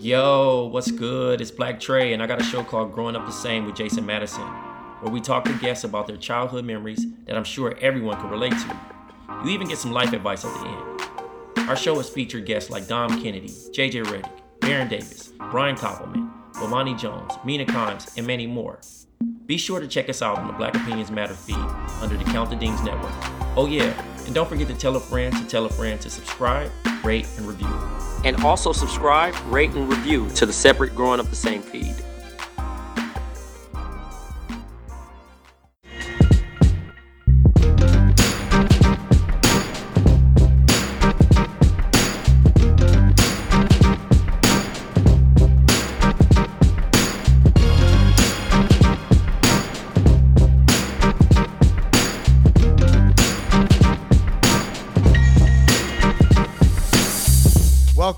Yo, what's good? It's Black Trey, and I got a show called Growing Up the Same with Jason Madison, where we talk to guests about their childhood memories that I'm sure everyone can relate to. You even get some life advice at the end. Our show has featured guests like Dom Kennedy, JJ Redick, Baron Davis, Brian Koppelman, Bomani Jones, Mina Kimes, and many more. Be sure to check us out on the Black Opinions Matter feed under the Count the Dings Network. Oh yeah, and don't forget to tell a friend to tell a friend to subscribe, rate, and review. And also subscribe, rate, and review to the separate Growing Up the Same feed.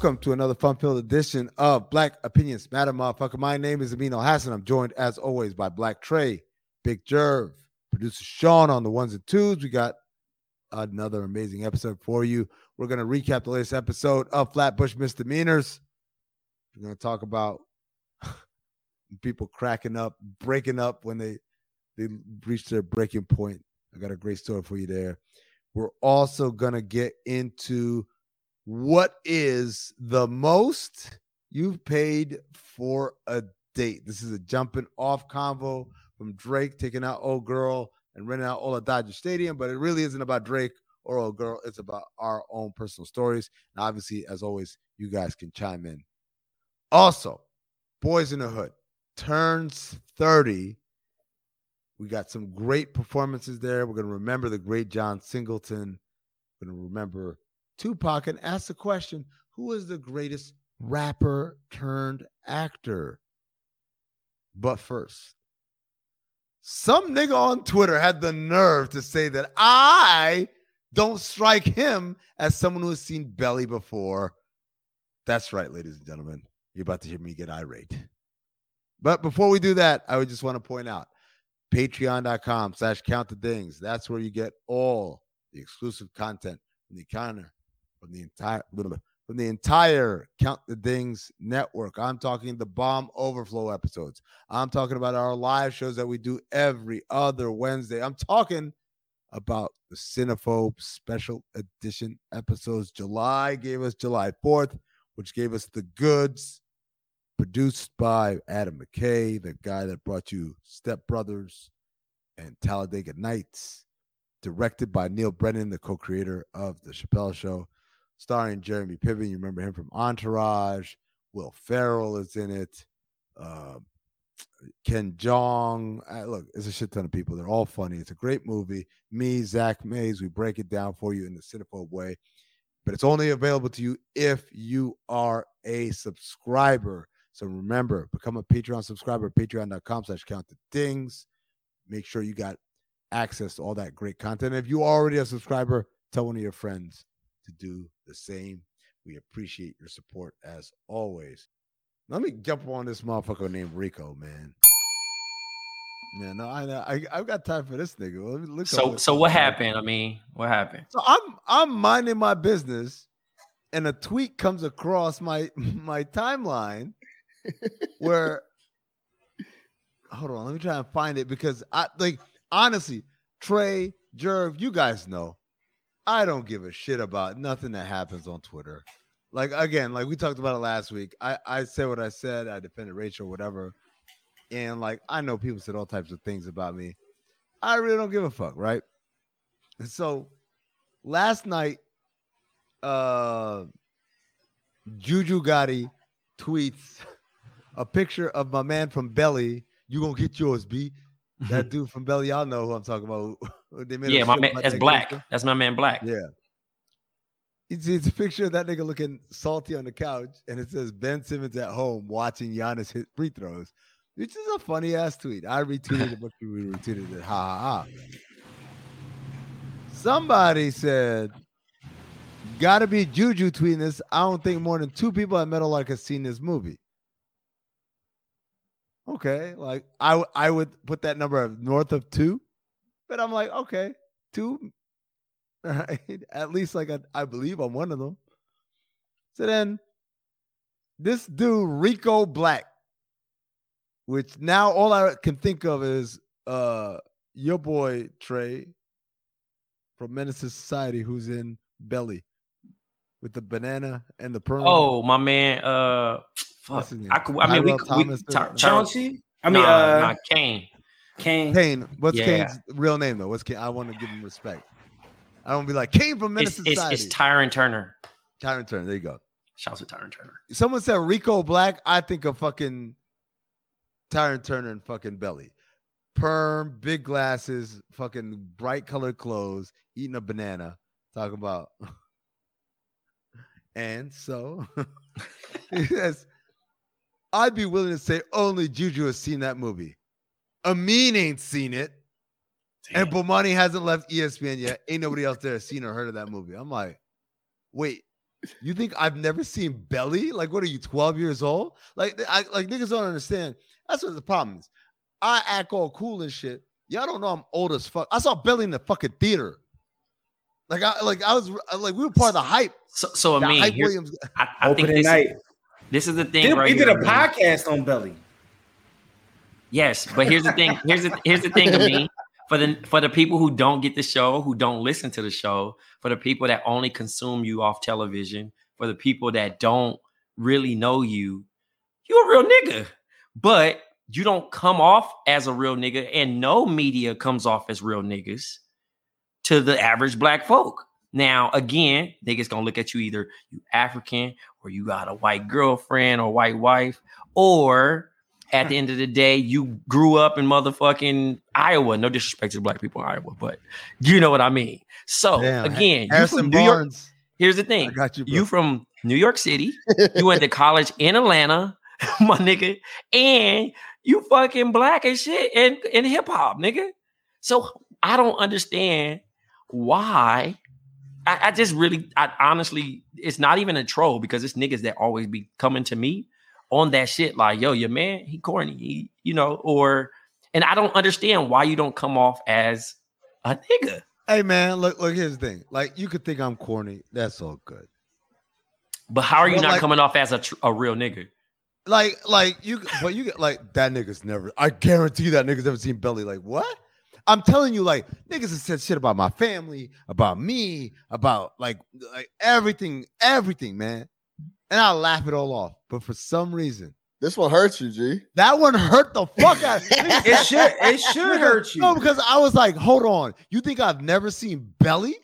Welcome to another fun-filled edition of Black Opinions Matter, motherfucker. My name is Amin Elhassan. I'm joined, as always, by Black Trey, Big Jerv, producer Sean on the ones and twos. We got another amazing episode for you. We're going to recap the latest episode of Flatbush Misdemeanors. We're going to talk about people cracking up, breaking up when they they reach their breaking point. I got a great story for you there. We're also going to get into what is the most you've paid for a date? This is a jumping off convo from Drake taking out old girl and renting out all of Dodger Stadium, but it really isn't about Drake or old girl. It's about our own personal stories. And obviously, as always, you guys can chime in. Also, Boyz n the Hood turns 30. We got some great performances there. We're going to remember the great John Singleton. We're going to remember Tupac and ask the question who is the greatest rapper turned actor? But first, some nigga on Twitter had the nerve to say that I don't strike him as someone who has seen Belly before. That's right, ladies and gentlemen. You're about to hear me get irate. But before we do that, I would just want to point out patreon.com slash count the. That's where you get all the exclusive content from the counter from the entire from the entire Count the Dings network. I'm talking the bomb overflow episodes. I'm talking about our live shows that we do every other Wednesday. I'm talking about the Cinephobe special edition episodes. July gave us July 4th, which gave us the goods, produced by Adam McKay, the guy that brought you Step Brothers and Talladega Nights, directed by Neal Brennan, the co-creator of the Chappelle Show starring Jeremy Piven. You remember him from Entourage. Will Ferrell is in it. Uh, Ken Jeong. Uh, look, it's a shit ton of people. They're all funny. It's a great movie. Me, Zach Mays, we break it down for you in the cinephobe way. But it's only available to you if you are a subscriber. So remember, become a Patreon subscriber, patreon.com slash count the dings. Make sure you got access to all that great content. If you are already a subscriber, tell one of your friends to do the same. We appreciate your support as always. Let me jump on this motherfucker named Rico, man. Yeah, no, I know. I I've got time for this nigga. Let me look. So so what happened? I mean, what happened? So I'm I'm minding my business, and a tweet comes across my my timeline where hold on, let me try and find it because I like honestly, Trey, Jerv, you guys know I don't give a shit about nothing that happens on Twitter. Like again, like we talked about it last week. I I said what I said. I defended Rachel, whatever. And like I know people said all types of things about me. I really don't give a fuck, right? And so last night, uh Juju Gotti tweets a picture of my man from Belly. You gonna get yours, B. That dude from Belly, y'all know who I'm talking about. They made yeah, my man. That's Black. Character. That's my man, Black. Yeah. It's, it's a picture of that nigga looking salty on the couch, and it says Ben Simmons at home watching Giannis hit free throws, which is a funny ass tweet. I retweeted it, but we retweeted it. Ha ha ha. Somebody said, "Gotta be Juju tweeting this." I don't think more than two people at Metal Like have seen this movie. Okay, like I I would put that number north of two. But I'm like, okay, two. Right? At least like I, I believe I'm one of them. So then this dude, Rico Black, which now all I can think of is uh your boy Trey from Menace Society, who's in Belly with the banana and the pearl. Oh, my man. Uh, fuck. I, could, I mean, we, Thomas we, Chauncey. I mean, nah, uh, nah, Kane. Kane. Kane. What's yeah. Kane's real name though? What's Kane? I want to give him respect. I don't be like Kane from Menace it's, Society. It's, it's Tyrin Turner. Tyrin Turner. There you go. Shouts to Tyrin Turner. Someone said Rico Black. I think of fucking Tyrin Turner and fucking Belly. Perm, big glasses, fucking bright colored clothes, eating a banana. Talk about. and so he says, I'd be willing to say only Juju has seen that movie. Amin ain't seen it. Damn. And Bomani hasn't left ESPN yet. Ain't nobody else there seen or heard of that movie. I'm like, wait, you think I've never seen Belly? Like, what are you, 12 years old? Like, I like niggas don't understand. That's what the problem is. I act all cool and shit. Y'all don't know I'm old as fuck. I saw Belly in the fucking theater. Like I like I was like we were part of the hype. So so I mean, Williams. I, I think this, night. this is the thing. Dude, right we did a podcast on Belly. Yes, but here's the thing. Here's the here's the thing to me. For the for the people who don't get the show, who don't listen to the show, for the people that only consume you off television, for the people that don't really know you, you a real nigga. But you don't come off as a real nigga, and no media comes off as real niggas to the average black folk. Now, again, niggas gonna look at you either you African or you got a white girlfriend or white wife, or at the end of the day, you grew up in motherfucking Iowa. No disrespect to black people in Iowa, but you know what I mean. So Damn, again, you from New York. Here's the thing: you, you, you from New York City. you went to college in Atlanta, my nigga, and you fucking black and shit and in hip hop, nigga. So I don't understand why. I, I just really, I honestly, it's not even a troll because it's niggas that always be coming to me on that shit like yo your man he corny he, you know or and i don't understand why you don't come off as a nigga. Hey man look look here's the thing. Like you could think i'm corny. That's all good. But how are you but not like, coming off as a, tr- a real nigga? Like like you but you get like that nigga's never i guarantee that nigga's never seen belly. Like what i'm telling you like niggas have said shit about my family about me about like like everything everything man and I laugh it all off. But for some reason, this one hurts you, G. That one hurt the fuck out. Of me. It should. It should hurt you. No, because I was like, hold on. You think I've never seen belly?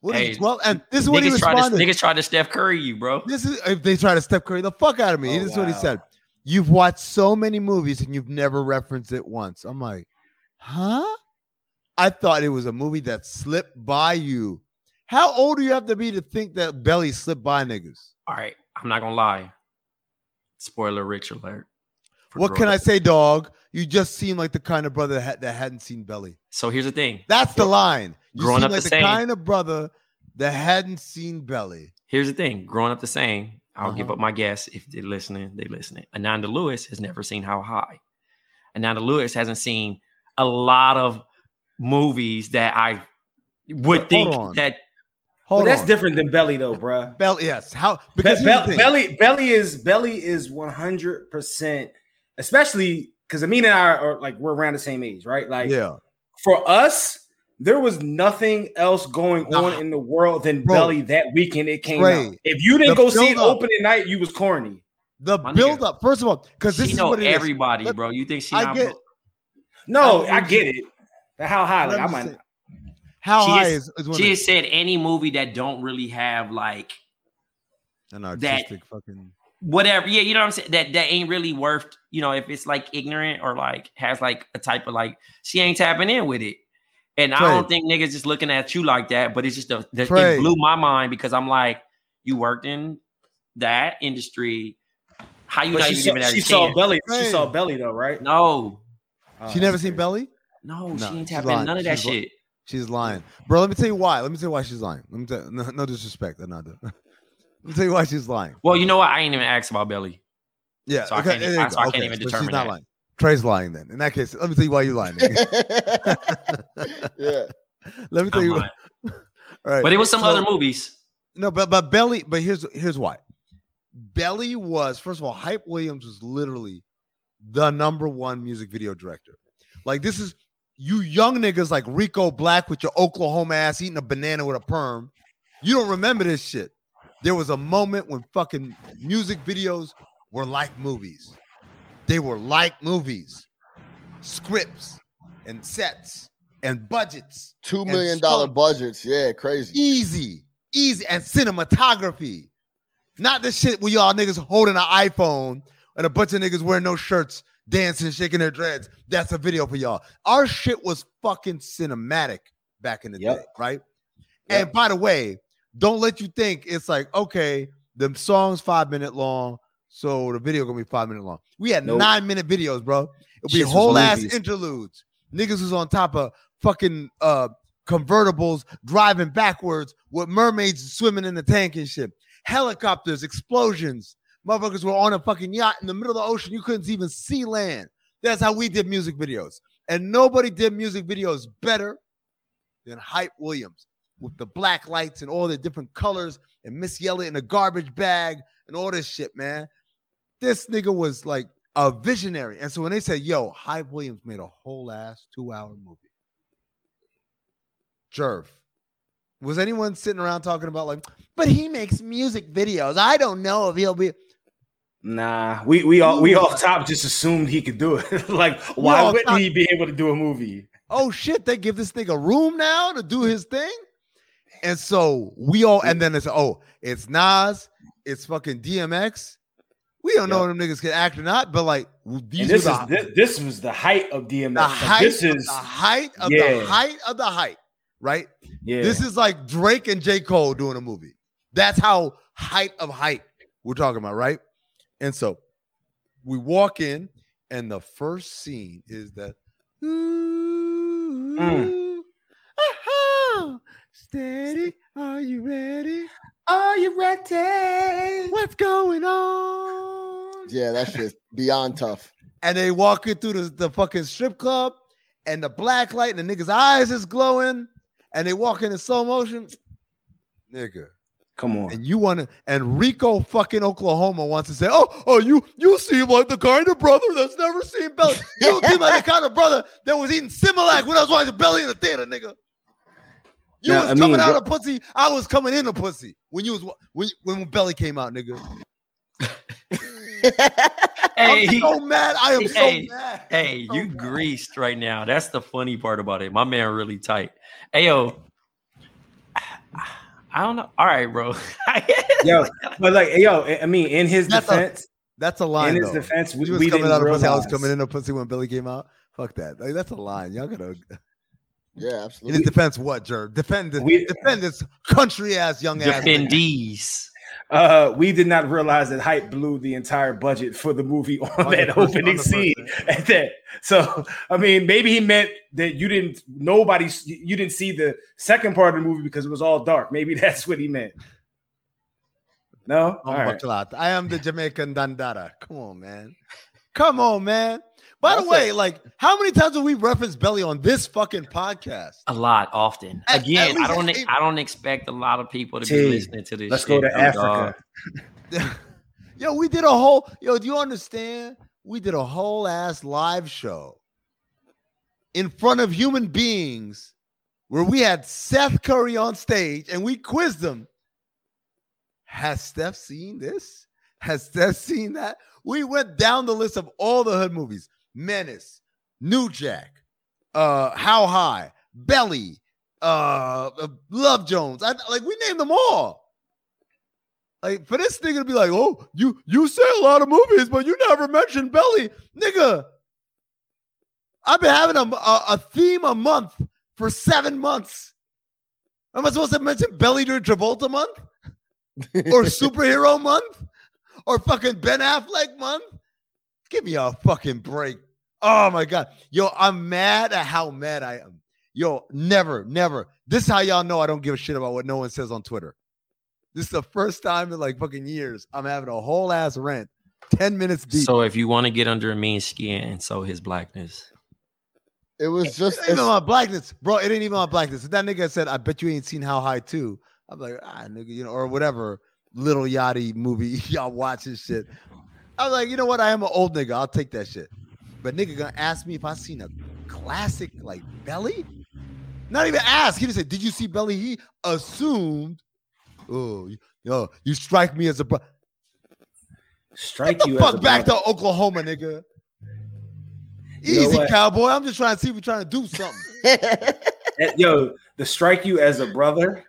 What hey, is 12? And this is what he responded. To, niggas tried to Steph Curry you, bro. This is if they try to Steph Curry the fuck out of me. Oh, this is what he said. You've watched so many movies and you've never referenced it once. I'm like, huh? I thought it was a movie that slipped by you. How old do you have to be to think that Belly slipped by niggas? All right. I'm not gonna lie. Spoiler rich alert. What can I say, dog? You just seem like the kind of brother that, had, that hadn't seen Belly. So here's the thing. That's the line. You growing seem up like the, the same. kind of brother that hadn't seen Belly. Here's the thing. Growing up the same, I'll uh-huh. give up my guess. If they're listening, they're listening. Ananda Lewis has never seen How High. Ananda Lewis hasn't seen a lot of movies that I would Hold think that But Hold that's on. different than Belly though, bruh. Belly, yes. How because the belly belly is belly is 100 percent especially because Amin and I are like we're around the same age right like yeah, for us there was nothing else going Nah. on in the world than Bro. belly that weekend it came out if you didn't go see it build-up- opening night you was corny the My nigga. build up. First of all, because this she is know what it is. everybody, Let- bro. You think she I not? get- no I I get it but how high like I me might say- How She high is- is, is she of has said any movie that don't really have like an that- artistic fucking whatever. Yeah, you know what I'm saying. That that ain't really worth. You know, if it's like ignorant or like has like a type of like she ain't tapping in with it. And I don't think niggas just looking at you like that. But it's just the, the Trey. it blew my mind because I'm like, you worked in that industry. How you but not she, even saw, giving that she saw chance? belly she saw belly though right No, Uh, She never seen Belly? No, No, she ain't she's tapping in lying. none of that She's li- shit. She's lying, bro. Let me tell you why. Let me tell you why she's lying. Let me tell no, no disrespect, another. Let me tell you why she's lying. Well, you know what? I ain't even asked about Belly. Yeah, So I can't there even- so I can't even so determine she's not that. lying. Trey's lying then. In that case, let me tell you why you're lying. yeah. let me tell I'm you. lying. All right. But it was some So- other movies. No, but but Belly, but here's here's why. Belly was first of all, Hype Williams was literally the number one music video director. Like this is you young niggas like Rico Black with your Oklahoma ass eating a banana with a perm. You don't remember this shit. There was a moment when fucking music videos were like movies. They were like movies, scripts and sets and budgets Two million dollar budgets. Yeah, crazy. easy, easy, and cinematography. Not the shit where y'all niggas holding an iPhone and a bunch of niggas wearing no shirts, dancing, shaking their dreads. That's a video for y'all. Our shit was fucking cinematic back in the Yep. day, right? Yep. And by the way, don't let you think it's like, okay, the song's five minute long, so the video gonna be five minute long. We had Nope. nine minute videos, bro. It'll be whole ass interludes. Niggas was on top of fucking uh convertibles driving backwards with mermaids swimming in the tank and shit. Helicopters, explosions. Motherfuckers were on a fucking yacht in the middle of the ocean. You couldn't even see land. That's how we did music videos. And nobody did music videos better than Hype Williams with the black lights and all the different colors and Miss Yellow in a garbage bag and all this shit, man. This nigga was like a visionary. And so when they said, yo, Hype Williams made a whole ass two hour movie. Jerv. Was anyone sitting around talking about like, but he makes music videos. I don't know if he'll be. Nah, we we all we off top just assumed he could do it. like, why off wouldn't top- he be able to do a movie? Oh shit, they give this nigga room now to do his thing. And so we all, and then it's oh, it's Nas, it's fucking DMX. We don't know if them niggas can act or not, but like these this are is this, this was the height of DMX. the Like, height, this is the height of yeah. the height of the height, right? yeah. This is like Drake and J. Cole doing a movie. That's how height of height we're talking about, right? And so we walk in, and the first scene is that. Mm. "Ah-ha, Steady, are you ready? Are you ready? What's going on? Yeah, that's just beyond tough. And they walk walking through the, the fucking strip club, and the black light, and the nigga's eyes is glowing, and they walk in slow motion. Nigga. Come on. And you want to, and Rico fucking Oklahoma wants to say, oh, oh, you you seem like the kind of brother that's never seen belly. You don't seem like the kind of brother that was eating Similac when I was watching belly in the theater, nigga. You Now, was I mean, coming out of pussy. I was coming in the pussy when you was when when belly came out, nigga. Hey, I'm so mad. I am so Hey, mad. hey, So you mad. greased right now. That's the funny part about it. My man really tight. Hey yo, I don't know. All right, bro. yo, but like, yo, I mean, in his That's a- defense, That's a line. in his defense, we, He was we coming didn't out of pussy. I was realize- coming in the pussy when Billy came out. Fuck that. Like, that's a line. Y'all gotta. Yeah, absolutely. In his defense, what, Jerv? Defend this. We- defend this country ass young ass. nigga. Defendees. Uh, we did not realize that hype blew the entire budget for the movie on, On that first- on opening the scene. At that, so I mean, maybe he meant that you didn't. Nobody, you didn't see the second part of the movie because it was all dark. Maybe that's what he meant. No, all I'm right. Baclat. I am the Jamaican Dandara. Come on, man. Come on, man. By the way, a- like, how many times have we referenced Belly on this fucking podcast? A lot, often. At- Again, at I don't. eight- I don't expect a lot of people to T, be listening to this. Let's shit, go to though, Africa. dog. yo, we did a whole. Yo, do you understand? We did a whole ass live show in front of human beings where we had Steph Curry on stage and we quizzed him. Has Steph seen this? Has Steph seen that? We went down the list of all the hood movies: Menace, New Jack, uh, How High, Belly, uh, uh, Love Jones. I like we named them all. Like for this nigga to be like, oh, you you say a lot of movies, but you never mentioned Belly, nigga. I've been having a, a, a theme a month for seven months. Am I supposed to mention Belly during Travolta month or superhero month or fucking Ben Affleck month? Give me a fucking break. Oh my god, yo, I'm mad at how mad I am. Yo, never, never. This is how y'all know I don't give a shit about what no one says on Twitter. This is the first time in like fucking years I'm having a whole ass rant, 10 minutes deep. So if you want to get under a mean skin and so his blackness, It was It just ain't even it's- my blackness, bro. It ain't even my blackness. If that nigga said, I bet you ain't seen How High too. I'm like, ah, nigga, you know, or whatever little Yachty movie y'all watching shit. I was like, you know what? I am an old nigga. I'll take that shit. But nigga gonna ask me if I seen a classic like Belly? Not even ask. He just said, Did you see Belly? He assumed, oh, you- yo, you strike me as a bro. Strike Get you the as fuck a back brother. to Oklahoma, nigga. You know Easy, cowboy. I'm just trying to see if we're trying to do something. Yo, the strike you as a brother.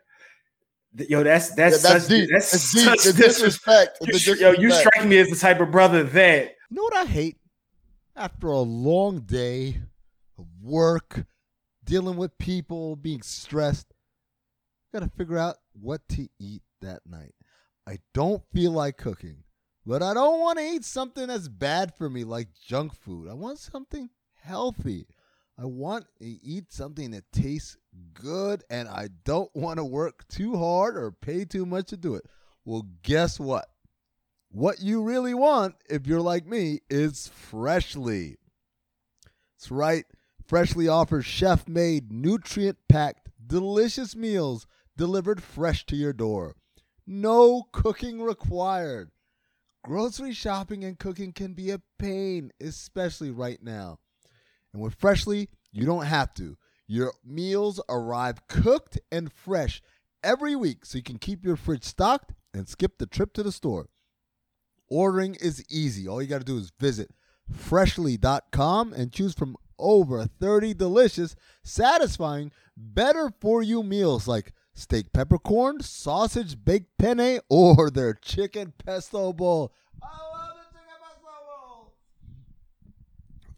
Yo, that's Yeah, that's that's such, deep. That's It's deep. such The disrespect. disrespect. The You Yo, you strike me as the type of brother that You know what I hate? After a long day of work, dealing with people, being stressed, gotta figure out what to eat that night. I don't feel like cooking, but I don't want to eat something that's bad for me like junk food. I want something healthy. I want to eat something that tastes good and I don't want to work too hard or pay too much to do it. Well, guess what? What you really want, if you're like me, is Freshly. That's right. Freshly offers chef made, nutrient packed, delicious meals delivered fresh to your door. No cooking required. Grocery shopping and cooking can be a pain, especially right now. And with Freshly, you don't have to. Your meals arrive cooked and fresh every week so you can keep your fridge stocked and skip the trip to the store. Ordering is easy. All you got to do is visit freshly.com and choose from over 30 delicious, satisfying, better for you meals like steak peppercorn, sausage baked penne, or their chicken pesto bowl. Chicken pesto bowl.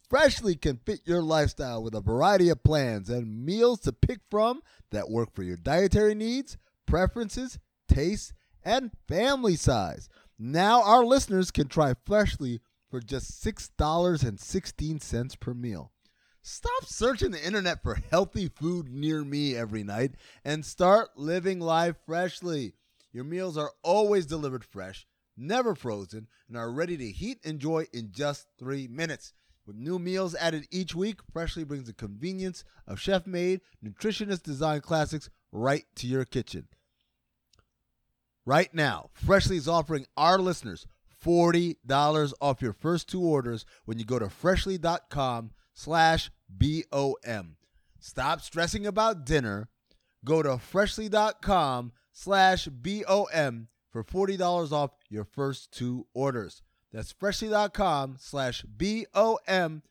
Freshly can fit your lifestyle with a variety of plans and meals to pick from that work for your dietary needs, preferences, tastes, and family size. Now our listeners can try Freshly for just $6.16 per meal. Stop searching the internet for healthy food near me every night and start living life freshly. Your meals are always delivered fresh, never frozen, and are ready to heat and enjoy in just three minutes. With new meals added each week, Freshly brings the convenience of chef made, nutritionist designed classics right to your kitchen. Right now, Freshly is offering our listeners $40 off your first two orders when you go to freshly.com slash BOM. Stop stressing about dinner. Go to freshly.com slash BOM for $40 off your first two orders. That's freshly.com slash BOM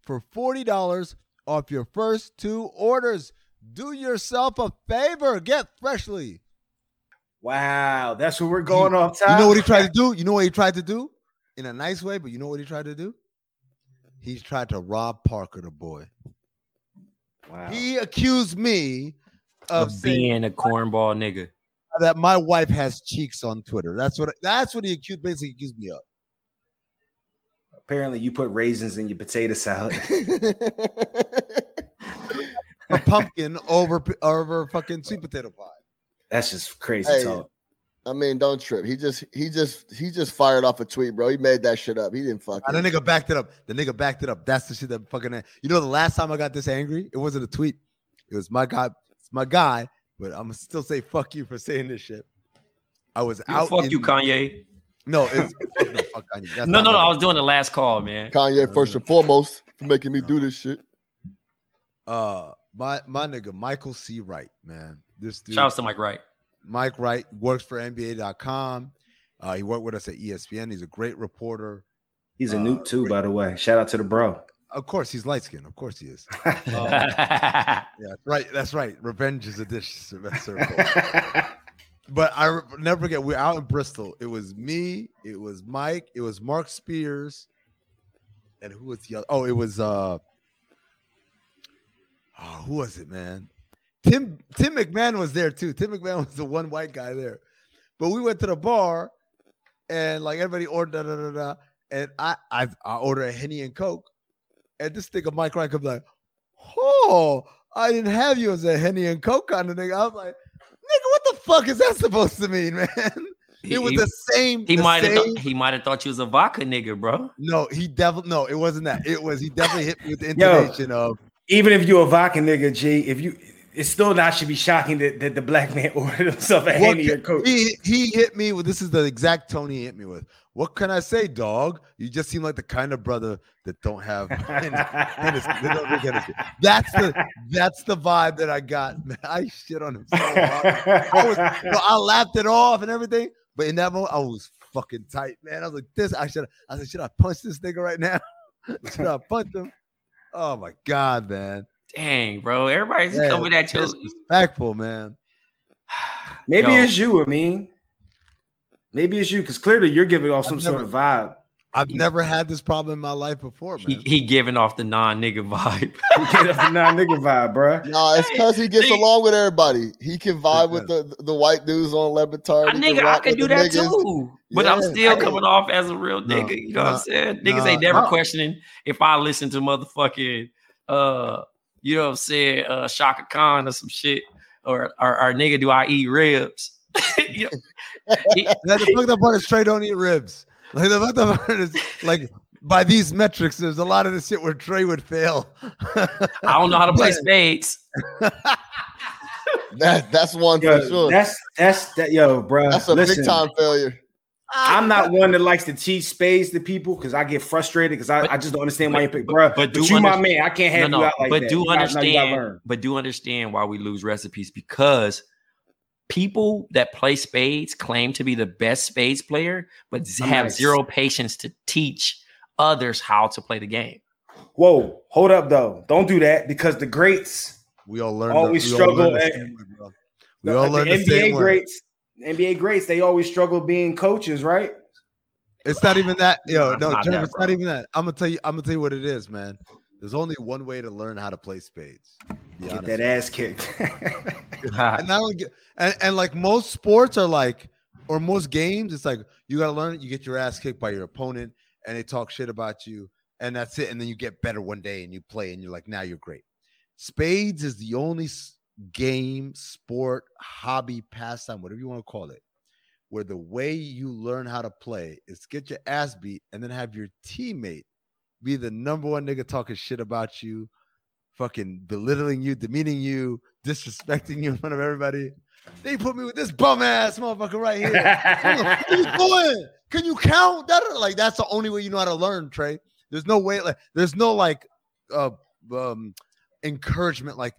for $40 off your first two orders. Do yourself a favor. Get Freshly. Wow, that's what we're going you, off top. You know what he tried to do? You know what he tried to do? In a nice way, but you know what he tried to do? He tried to rob Parker, the boy. Wow. He accused me of of saying being a cornball nigga. that my wife has cheeks on Twitter. That's what that's what he accused basically accused me of. Apparently, you put raisins in your potato salad. A pumpkin over over fucking sweet potato pie. That's just crazy Hey. talk. I mean, don't trip. He just he just he just fired off a tweet, bro. He made that shit up. He didn't fuck And it. the nigga backed it up. The nigga backed it up. That's the shit that fucking. You know, the last time I got this angry, it wasn't a tweet. It was my guy. It's my guy. But I'm gonna still say fuck you for saying this shit. I was Yeah, out. fuck in- you, Kanye. No, it's no, fuck Kanye. That's No, no, no. I was doing the last call, man. Kanye first and foremost for making me do this shit. Uh, my my nigga Michael C. Wright, man. This dude, Shout out to Mike Wright. Mike Wright works for NBA.com. Uh, he worked with us at ESPN. He's a great reporter. He's a Uh, nuke too, by the way. Shout out to the bro. Of course, he's light skinned. Of course, he is. Uh, yeah, right. That's right. Revenge is a dish. Sylvester But I re- never forget. We're out in Bristol. It was me. It was Mike. It was Marc Spears. And who was the other? Oh, it was uh. Oh, who was it, man? Tim Tim McMahon was there too. Tim McMahon was the one white guy there. But we went to the bar, and like everybody ordered da da da da, and I I, I ordered a henny and coke, and this of Mike Wright comes like, oh, I didn't have you as a henny and coke kind of nigga. I was like, nigga, what the fuck is that supposed to mean, man? It was He- the same. He might have same- thought, he might have thought you was a vodka nigga, bro. No, he definitely no, it wasn't that. It was he definitely hit me with the Yo. of Even if you're a vodka nigga, G, if you it still not should be shocking that, that the black man ordered himself a what handy or can- he he hit me with this is the exact tone he hit me with. What can I say, dog? You just seem like the kind of brother that don't have Hennessy. Hennessy. That's the that's the vibe that I got. Man, I shit on him so hard. I was, I laughed it off and everything, but in that moment, I was fucking tight, man. I was like, this. I should. I said, should I punch this nigga right now? should I punch him? Oh my god, man. Dang, bro. Everybody's Yeah, coming at you. Disrespectful, man. Maybe Yo. it's you, I mean. Maybe it's you, because clearly you're giving off some I've sort never- of vibe. I've never had this problem in my life before, He, man. he giving off the non-nigga vibe. You get up the non-nigga vibe, bro. Nah, it's because he gets See- along with everybody. He can vibe with the, the white dudes on Le Batard. A He nigga, I can do that niggas. too. But I'm still I coming off as a real No, nigga. You know what I'm saying? Niggas no, ain't never no. questioning if I listen to motherfucking uh, you know what I'm saying, uh Chaka Khan or some shit. Or or, or nigga, do I eat ribs? You know, Yeah, the fucked up part is straight don't eat ribs. Like the fucked up part is like by these metrics, there's a lot of the shit where Trey would fail. I don't know how to play spades. That, that's one Yo, for sure. That's that's that yo, bro. That's a listen, big time failure. Uh, I'm not one that likes to teach spades to people because I get frustrated because I, I just don't understand why you pick, but- bro. but But, do you, my man, I can't have no, you out like but that. do You gotta- you gotta understand, but do understand why we lose recipes because people that play spades claim to be the best spades player, but z- I'm have zero patience to teach others how to play the game. Whoa, hold up though. Don't do that because the greats, We all learn. Always the, we all learn struggle the at- same way, bro. We the, all the learn the NBA same way. greats, NBA greats, they always struggle being coaches, right? It's not even that, yo. No, not Jeff, that, it's not even that. I'm gonna tell you. I'm gonna tell you what it is, man. There's only one way to learn how to play spades. Get honest that ass kicked. and not only get, and, and like most sports are like, or most games, it's like you gotta learn. You get your ass kicked by your opponent, and they talk shit about you, and that's it. And then you get better one day, and you play, and you're like, now you're great. Spades is the only s- game, sport, hobby, pastime, whatever you want to call it, where the way you learn how to play is get your ass beat and then have your teammate be the number one nigga talking shit about you, fucking belittling you, demeaning you, disrespecting you in front of everybody. They put me with this bum ass motherfucker right here. what are you doing? Can you count? That like that's the only way you know how to learn, Trey. There's no way like there's no like uh um encouragement like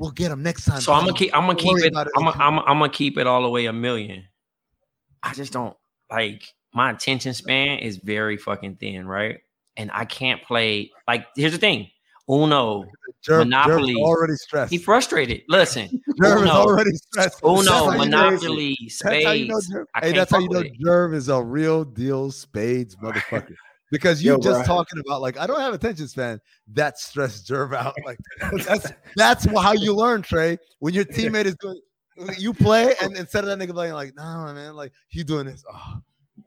we'll get them next time. So I'm gonna keep. I'm gonna keep it. it. I'm gonna, I'm, I'm gonna keep it all the way a million. I just don't like my attention span is very fucking thin, right? And I can't play. Like, here's the thing. Uno, Jerv- Jerv's Monopoly. already stressed. he frustrated. Listen, Jerv is Uno, already stressed. Uno, That's how you know- Monopoly, That's how you know spades. Jerv. Hey, that's how you know. Jerv is a real deal spades motherfucker. Because you Yo, just bruh. talking about like I don't have attention span. That stressed Jerv out. Like that's that's how you learn, Trey. When your teammate is doing, you play, and instead of that nigga playing like, nah, man, like he doing this, oh,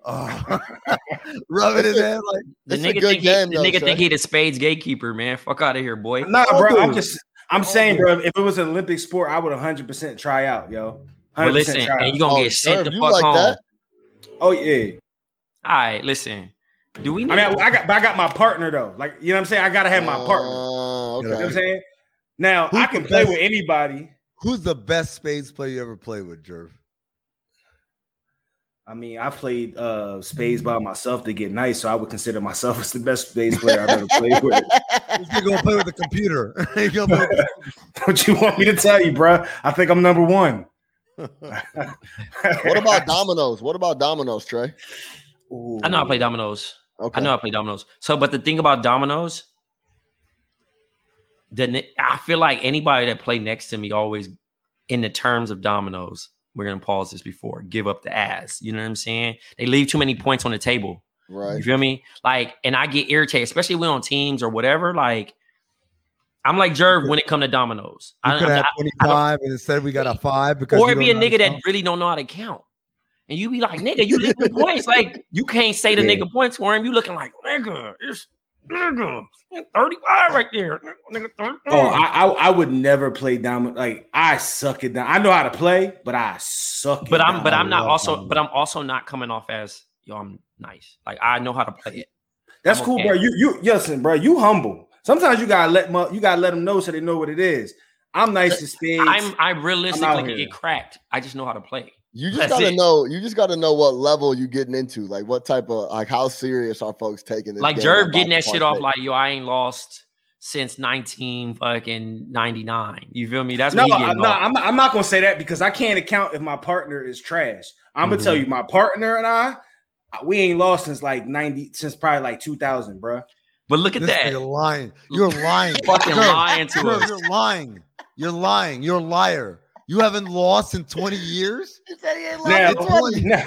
oh, rubbing his head like. The It's a nigga good think he, game, the nigga think he the spades gatekeeper, man. Fuck out of here, boy. nah, All bro. I'm just I'm saying, bro, if it was an Olympic sport, I would 100 percent try out, yo. 100% listen, and you gonna Oh, get sent Jerv, the fuck like home. that? Oh yeah. All right, listen. Do we? Need, I mean, I, I got, but I got my partner though. Like, you know what I'm saying? I gotta have my partner. Uh, You know what I'm saying? Now Who's I can play best- with anybody. Who's the best spades player you ever played with, Jerv? I mean, I played uh spades by myself to get nice, so I would consider myself as the best spades player I've ever played with. You're gonna play with the computer. You're gonna play with the- what you want me to tell you, bro? I think I'm number one. What about dominoes? What about dominoes, Trey? I know I play dominoes. Okay. I know I play dominoes. So, but the thing about dominoes, the I feel like anybody that play next to me always, in the terms of dominoes, we're gonna pause this before, give up the ass. You know what I'm saying? They leave too many points on the table. Right. You feel me? Like, and I get irritated, especially when on teams or whatever. Like, I'm like Jerv when it come to dominoes. You I- could have I- 25 and instead we got a five because or be a nigga that really don't know how to count. And you be like, nigga, you leaving points. Like, you can't say the Yeah. nigga points for him. You looking like, nigga, it's nigga, 35 right there. Nigga, 35. Oh, I, I I would never play domino. Like I suck it down. I know how to play, but I suck. but I'm but. I'm not also but I'm also not coming off as yo, I'm nice. Like I know how to play it. That's I'm cool, okay. bro. You you listen, bro. You humble. Sometimes you gotta let mu- you gotta let them know so they know what it is. I'm nice to spades. I'm I realistically can get cracked. I just know how to play. You just That's gotta it. know. You just gotta know what level you getting into. Like what type of like how serious are folks taking this? Like Jerv getting that shit off like yo, I ain't lost since 19 fucking 99. You feel me? That's no, what he I, getting no. I'm not, I'm not gonna say that because I can't account if my partner is trash. I'm gonna Mm-hmm. tell you, my partner and I, we ain't lost since like 90, since probably like 2000, bro. But look at This that. nigga lying. You're lying. Fucking Jerv, lying to Jerv, us. You're lying. You're lying. You're a liar. You haven't lost in 20 years? He said he ain't Now, in 20. now,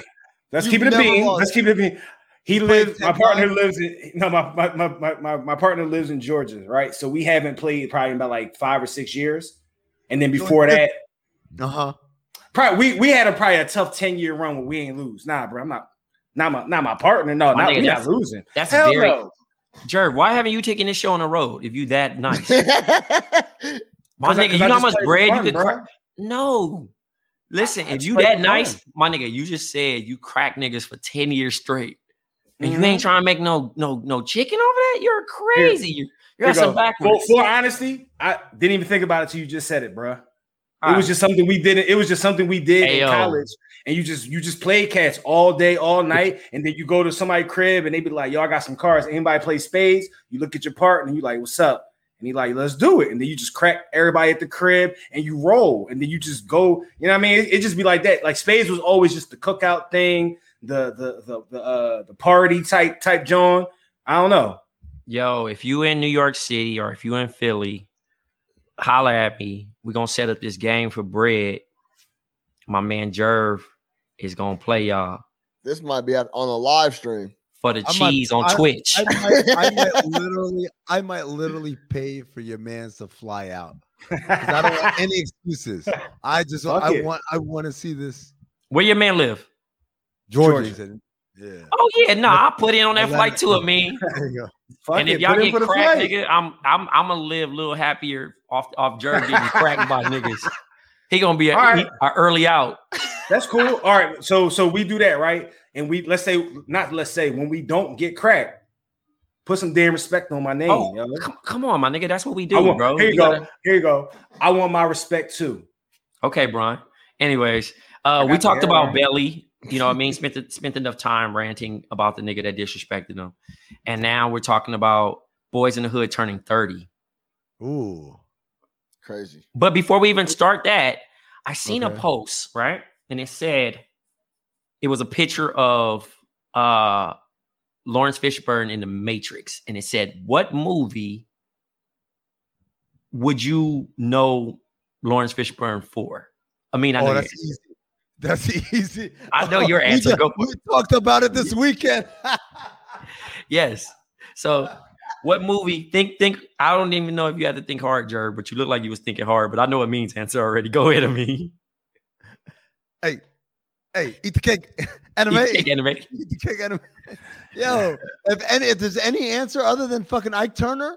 let's You've keep it a never bean. lost. Let's keep it a bean. He lives. My partner times? lives in no. My my, my my my my partner lives in Georgia, right? So we haven't played probably in about like five or six years, and then before that, Uh-huh. probably we we had a probably a tough ten year run where we ain't lose. Nah, bro, I'm not. Not my not my partner. No, My not, nigga, we not losing. that's Hell very- no. Jerv, why haven't you taken this show on the road if you that nice? my nigga, you I know how much bread fun, you could bro. No. Listen, if you that nice, my nigga, you just said you crack niggas for 10 years straight. And you Mhm. ain't trying to make no no no chicken over that? You're crazy. You're, you're Here some you backwards. For, for honesty, I didn't even think about it till you just said it, bro. It All was right. just something we did. It was just something we did Hey, in yo. college, and you just you just played catch all day, all night, and then you go to somebody's crib and they be like, "Yo, I got some cards. Anybody play spades?" You look at your partner and you like, "What's up?" And he like, "Let's do it." And then you just crack everybody at the crib and you roll, and then you just go. You know what I mean? It, it just be like that. Like spades was always just the cookout thing, the the the the uh, the party type type John. I don't know. Yo, if you in New York City or if you in Philly, holla at me. We're gonna set up this game for bread. My man Jerv is gonna play y'all this might be on a live stream. For the I might- cheese on I- Twitch. I might, I might literally, I might literally pay for your mans to fly out. I don't want any excuses. I just Fuck I it. want I want to see this. Where your man live? Georgia. Georgia. Yeah. Oh yeah, nah, I put in on that Atlanta. flight too. I mean, There you go. Fuck and it, if y'all get cracked, nigga, I'm I'm I'm gonna live a little happier off off Jerv getting cracked by niggas. He gonna be a, All right. a early out. That's cool. All right. So so we do that, right? And we let's say not let's say when we don't get cracked, put some damn respect on my name, Oh, yo. come, come on, my nigga. That's what we do, want- bro. Here you, You go. gotta- Here you go. I want my respect too. Okay, Brian. Anyways, uh, we talked the about. Belly. You know what I mean? Spent spent enough time ranting about the nigga that disrespected him. And now we're talking about Boyz n the Hood turning 30. Ooh. Crazy. But before we even start that, I seen a post, right? And it said it was a picture of uh Laurence Fishburne in the Matrix. And it said, What movie would you know Laurence Fishburne for? I mean, I know Oh, your that's easy. That's easy. I know your We answer. just- for we talked about it this weekend. Yes. So, what movie? Think, think. I don't even know if you had to think hard, Jerry, but you look like you was thinking hard. But I know it means answer already. Go ahead, of me. hey, hey, eat the cake. Anna Mae. Eat the cake, Anna Mae. Eat the cake Anna Mae. Yo, if any if there's any answer other than fucking Ike Turner,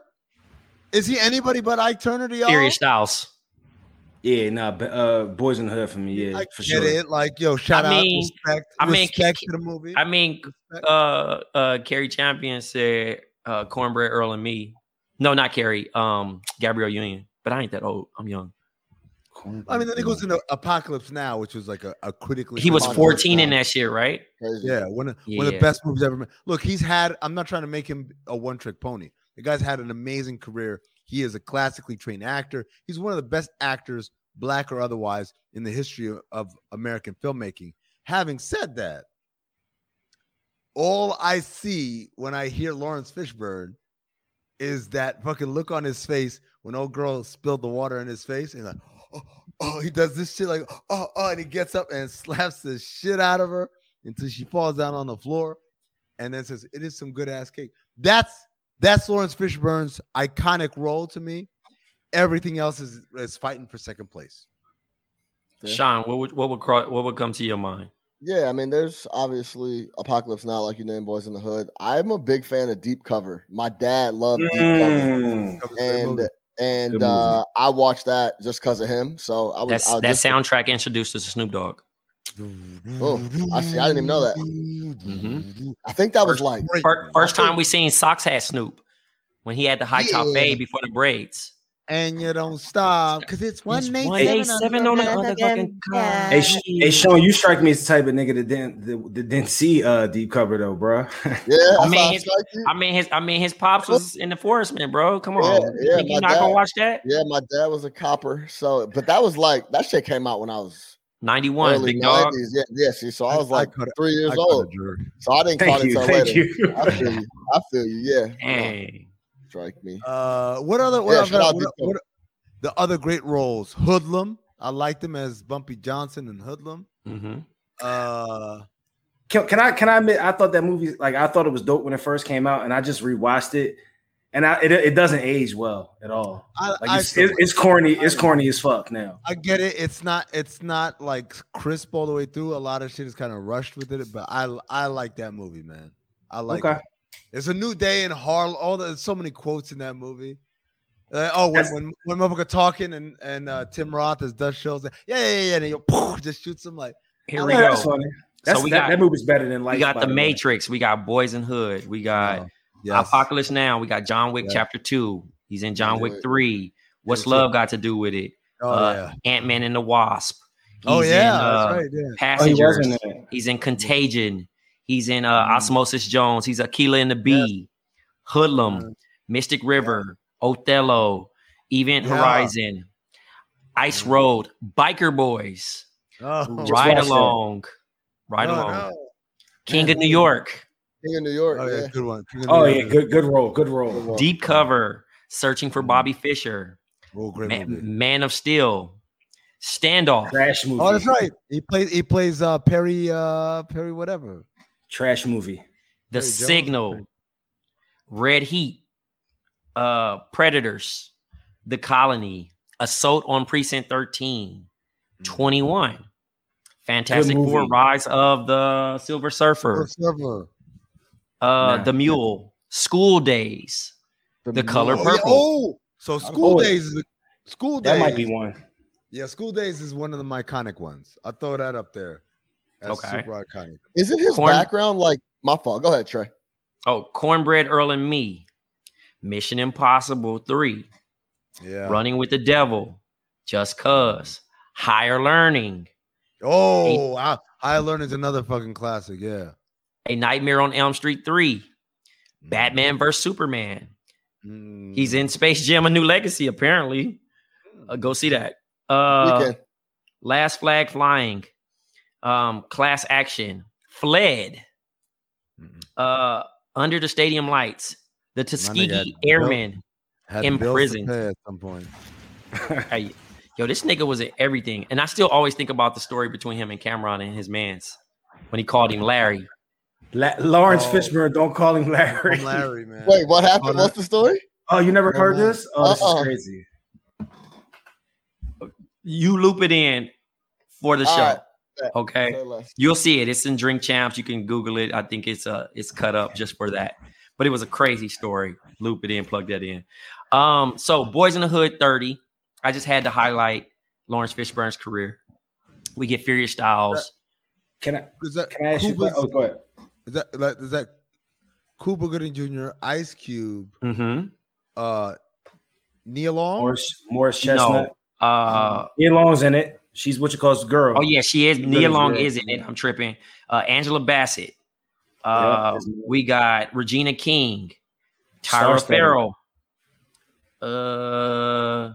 is he anybody but Ike Turner to y'all? Furious Styles. Yeah, nah, but, uh, Boyz n the Hood for me. Yeah, I for get sure. it. Like, yo, shout I out, mean- respect, I mean, respect to the movie. I mean, Respect. uh, uh, Cari Champion said, uh, Cornbread Earl and me. No, not Carrie. Um, Gabrielle Union. But I ain't that old. I'm young. I mean, then he goes into Apocalypse Now, which was like a, a critically. He was Apocalypse 14 in that shit, right? Yeah, one of, one of the best movies ever made. Look, he's had. I'm not trying to make him a one trick pony. The guy's had an amazing career. He is a classically trained actor. He's one of the best actors, black or otherwise, in the history of, of American filmmaking. Having said that, all I see when I hear Laurence Fishburne is that fucking look on his face when old girl spilled the water in his face and like, oh, oh, he does this shit like, oh, oh, and he gets up and slaps the shit out of her until she falls down on the floor and then says, It is some good ass cake. That's that's Laurence Fishburne's iconic role to me. Everything else is, is fighting for second place. Yeah. Sean, what would what would cro- what would come to your mind? Yeah, I mean, there's obviously Apocalypse Now, like you name Boyz n the Hood. I'm a big fan of Deep Cover. My dad loved Deep Cover, Mm. That was a great and movie. And uh, I watched that just because of him. So I was I was that just- soundtrack introduced us to Snoop Dogg. Oh, I see. I didn't even know that. Mhm. I think that was like Great, Fir- man. First time we seen Socks had Snoop when he had the high top Yeah. fade before the braids. And you don't stop because it's one It's eight 187 on the motherfucking car. Hey, hey, Sean, you strike me as the type of nigga that didn't that, that didn't see uh deep cover though, bro. yeah. I I mean, mean, his- I mean his I mean his pops was in the enforcement, bro. Come on. Yeah, yeah, you my not gonna watch that? yeah, my dad was a copper. So, but that was like that shit came out when I was 91, early big dog. 90s. Yeah, yeah. See, so I was I like coulda- three years I old. So I didn't call thank it you, until thank later. you. I feel you. I feel you. Yeah. No, Hey. Strike me. Uh, what other? What Yeah, other? shout what- what- the other great roles? Hoodlum. I liked him as Bumpy Johnson and Hoodlum. Mhm. Uh, Can, can I can I admit I thought that movie like I thought it was dope when it first came out, and I just rewatched it, and I it, it doesn't age well at all. I, Like I, it's, still it- it's corny. It's corny as fuck now. I get it. It's not. It's not like crisp all the way through. A lot of shit is kind of rushed with it, but I I like that movie, man. I like. Okay. it. It's a new day in Harlem. All the so many quotes in that movie. Uh, oh, when That's- when when motherfucker talking and and uh, Tim Roth as Dutch Schultz, yeah, yeah, yeah, yeah, and he poof, just shoots him like. Here we go. that's funny. That's, we that, got- that movie's better than Lights. We got by the way. Matrix. We got Boys in Hood. We got Oh, yes. Apocalypse Now. We got John Wick Yeah. Chapter Two. He's in John Wick. Three. What's too. love got to do with it? Oh uh, Ant Man and the Wasp. Oh yeah, in, uh, that's right. Yeah. Oh, he Passengers. was in. He's in Contagion. He's in uh, Mm-hmm. Osmosis Jones. He's Akeelah and the Bee, Hoodlum, Mystic River, Othello, Event Yeah. Horizon, Ice Mhm. Road, Biker Boys, Oh, Ride watched that. Along, Ride no, Along, no. King Man, of New York, King of New York. Oh yeah, yeah. good one. King of Oh New yeah, good good role, good role. Deep Cover, Searching for Bobby Fischer, Oh, great Ma- Man of Steel, Standoff, Trash movie. Oh, that's right. He plays. He plays uh, Perry. Uh, Perry, whatever. Trash movie. The Terry Jones. Signal, Red Heat, uh, Predators, The Colony, Assault on Precinct 13, 21, Fantastic movie. Four, Rise of the Silver Surfer, Surfer. uh, Nah. The Mule, School Days, The Color Oh, yeah. Purple. Oh, so School Oh, Days is a, School Days. That might be one. Yeah, School Days is one of the iconic ones. I throw that up there. That's Okay. super iconic. Isn't his Corn- background like my fault? Go ahead, Trey. Oh, Cornbread Earl and Me, Mission Impossible 3, Yeah. Running with the Devil, Just Cause, Higher Learning, Oh, I, High Learning is another fucking classic. Yeah. A Nightmare on Elm Street 3, Batman vs. Superman. Mm. He's in Space Jam: A New Legacy. Apparently, uh, go see that. Uh, Last Flag Flying, um, Class Action, Fled, uh, Under the Stadium Lights, The Tuskegee Airmen. Had in prison. at some point. Hey, yo, this nigga was in everything, and I still always think about the story between him and Cam'ron and his man's when he called him Larry. La- Laurence Oh. Fishburne, don't call him Larry. I'm Larry, man. Wait, what happened? Oh, What's the story? Oh, you never heard Uh-uh. this? Oh, this Uh-uh. is crazy. You loop it in for the All show, right. Bet. okay? You'll see it. It's in Drink Champs. You can Google it. I think it's uh it's cut up just for that. But it was a crazy story. Loop it in, plug that in. Um, so Boyz n the Hood 30. I just had to highlight Laurence Fishburne's career. We get Furious Styles. Can I Is that can I ask you? Oh, go ahead. Is that like, is that Cuba Gooding Jr., Ice Cube, Mm-hmm. uh, Neil Long? Morris Morris Chestnut. No. Uh, Nia Long's in it. She's what you call the girl. oh yeah, she is. She Nia Long well. is in it. I'm tripping. Uh, Angela Bassett. Uh, that's- we got Regina King, Tyra Star-studded. Ferrell. Uh,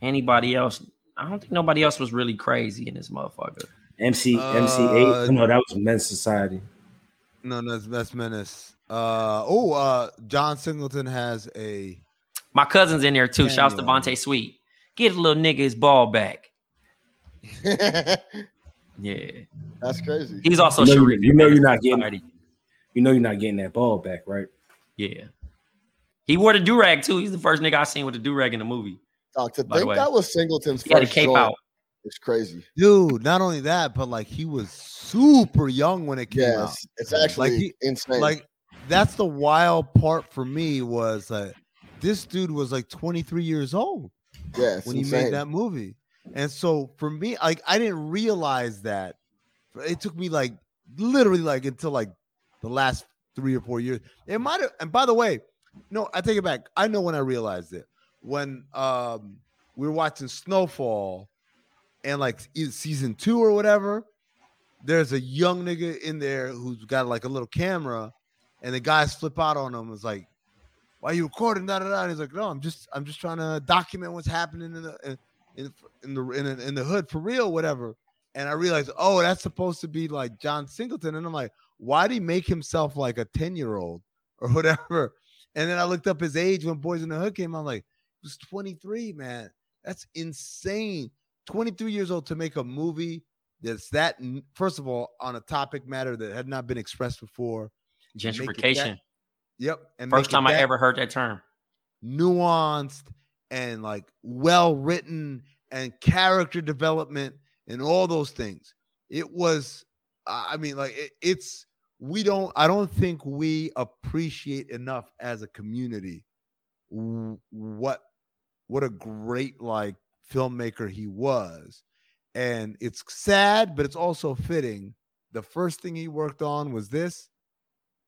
anybody else? I don't think nobody else was really crazy in this motherfucker. MC MC Uh, eight. No, that was Men's Society. No, no, that's, that's Menace. Uh, oh, uh, John Singleton has a. My cousin's in there too. Shouts to Cameo. Vonte Sweet. Get a little nigga his ball back. Yeah, That's crazy. he's also You know, Sharif. You know you're not getting- Society. You know you're not getting that ball back, right? Yeah, he wore the do rag too. He's the first nigga I seen with the do rag in the movie. Dog, to By the think way. that was Singleton's He had a first cape out. is crazy. Dude, not only that, but like he was super young when it came out. It's actually Like he- insane. Like that's the wild part for me was that this dude was like 23 years old it's when he insane. made that movie. And so for me, like I didn't realize that. It took me like literally like until like the last three or four years. It might have, and by the way, no, I take it back. I know when I realized it. When um we were watching Snowfall and like season two or whatever, there's a young nigga in there who's got like a little camera, and the guys flip out on him. It's like, why you recording? Da, da, da. And he's like, no, I'm just I'm just trying to document what's happening in the in, in, the in, the- in the hood for real, whatever. And I realized, oh, that's supposed to be like John Singleton. And I'm like, why did he make himself like a 10 year old or whatever? And then I looked up his age when Boyz n the Hood came. I'm like, he was 23, man. That's insane. 23 years old to make a movie that's that, first of all, on a topic matter that had not been expressed before. Gentrification. Yep. And First time I ever heard that term. nuanced and like well written and character development and all those things. It was, I mean, like it, it's we don't. I don't think we appreciate enough as a community what what a great like filmmaker he was, and it's sad, but it's also fitting. The first thing he worked on was this.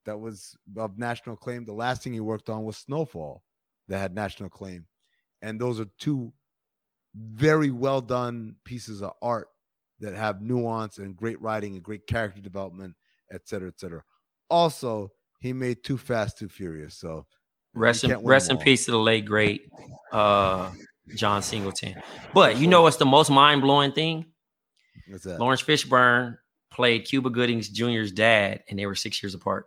That was of national acclaim. The last thing he worked on was Snowfall that had national acclaim. And those are two very well done pieces of art that have nuance and great writing and great character development, et cetera, et cetera. Also, he made Too Fast, Too Furious. So Rest in rest in all. peace to the late great uh John Singleton. But you know what's the most mind blowing thing? What's that? Laurence Fishburne played Cuba Gooding's Jr.'s dad, and they were six years apart.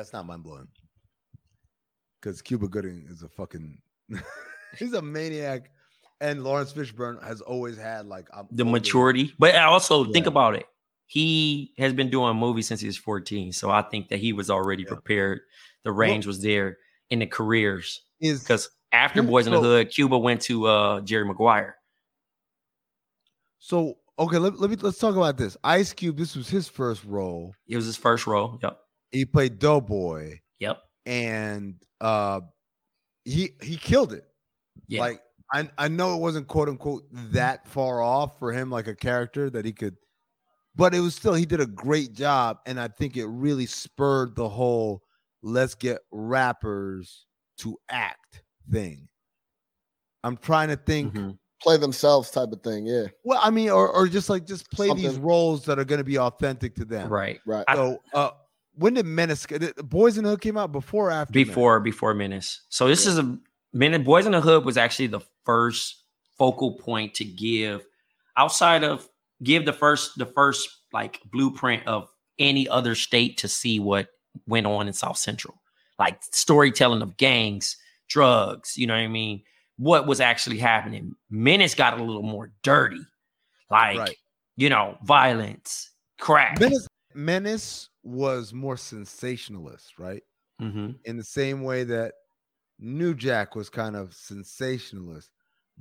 That's not mind blowing. Because Cuba Gooding is a fucking he's a maniac. And Laurence Fishburne has always had like I'm The older. maturity, but also think about it. He has been doing movies since he was 14. So I think that he was already Yeah. prepared. The range was there in the careers. Because after Here's- Boyz n the Hood, Cuba went to uh Jerry Maguire. so okay. Let, let me let's talk about this. Ice Cube. This was his first role. It was his first role. Yep. He played Doughboy, Yep. and uh, he he killed it. Yeah. Like I I know it wasn't quote unquote that far off for him, like a character that he could, but it was still he did a great job, and I think it really spurred the whole let's get rappers to act thing. I'm trying to think. Mhm. Play themselves type of thing. Yeah. Well, I mean, or or just like just play these roles that are going to be authentic to them. Right. Right. So, uh, when did Menace? The Boyz n the Hood came out before or after? Menace? before before Menace. So this is a Menace. Boyz n the Hood was actually the first focal point to give outside of give the first the first like blueprint of any other state to see what went on in South Central, like storytelling of gangs, drugs. You know what I mean? what was actually happening. Menace got a little more dirty, like Right. you know, violence, crack. Menace, Menace was more sensationalist, right? hmm In the same way that New Jack was kind of sensationalist.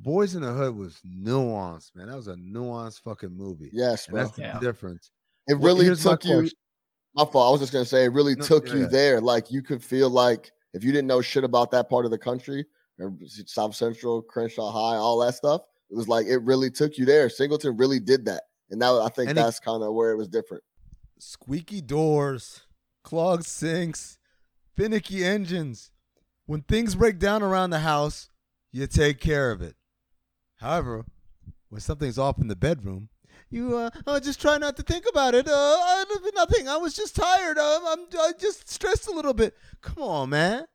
Boyz n the Hood was nuanced, man. That was a nuanced fucking movie. Yes, And bro. that's the Yeah. difference. It Well, really here's my took you. question. My fault. I was just gonna say it really No, took yeah, you there. Like you could feel like if you didn't know shit about that part of the country South Central, Crenshaw High, all that stuff, it was like it really took you there. Singleton really did that, and now I think And that's kind of where it was different. Squeaky doors, clogged sinks, finicky engines. When things break down around the house, you take care of it. However, when something's off in the bedroom, you uh, uh just try not to think about it. Uh, I, nothing. I was just tired. Um, I'm I just stressed a little bit. Come on, man.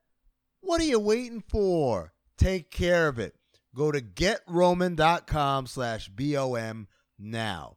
What are you waiting for? Take care of it. Go to getroman.com slash BOM now.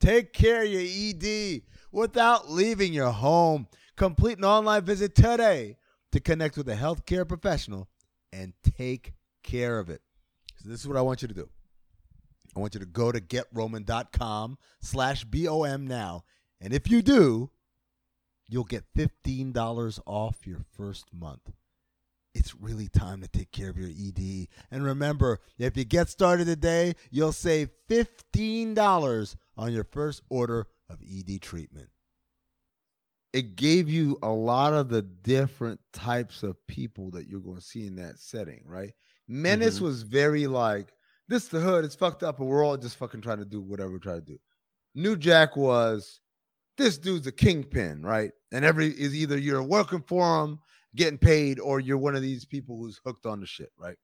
Take care of your ED without leaving your home. Complete an online visit today to connect with a healthcare professional and take care of it. So this is what I want you to do. I want you to go to getroman.com slash BOM now. And if you do, you'll get $15 off your first month. It's really time to take care of your ED. And remember, if you get started today, you'll save $15 on your first order of ED treatment. It gave you a lot of the different types of people that you're going to see in that setting, right? Menace Mhm. was very like, this is the hood, it's fucked up, and we're all just fucking trying to do whatever we try to do. New Jack was, this dude's a kingpin, right? And every is either you're working for him, getting paid, or you're one of these people who's hooked on the shit, right?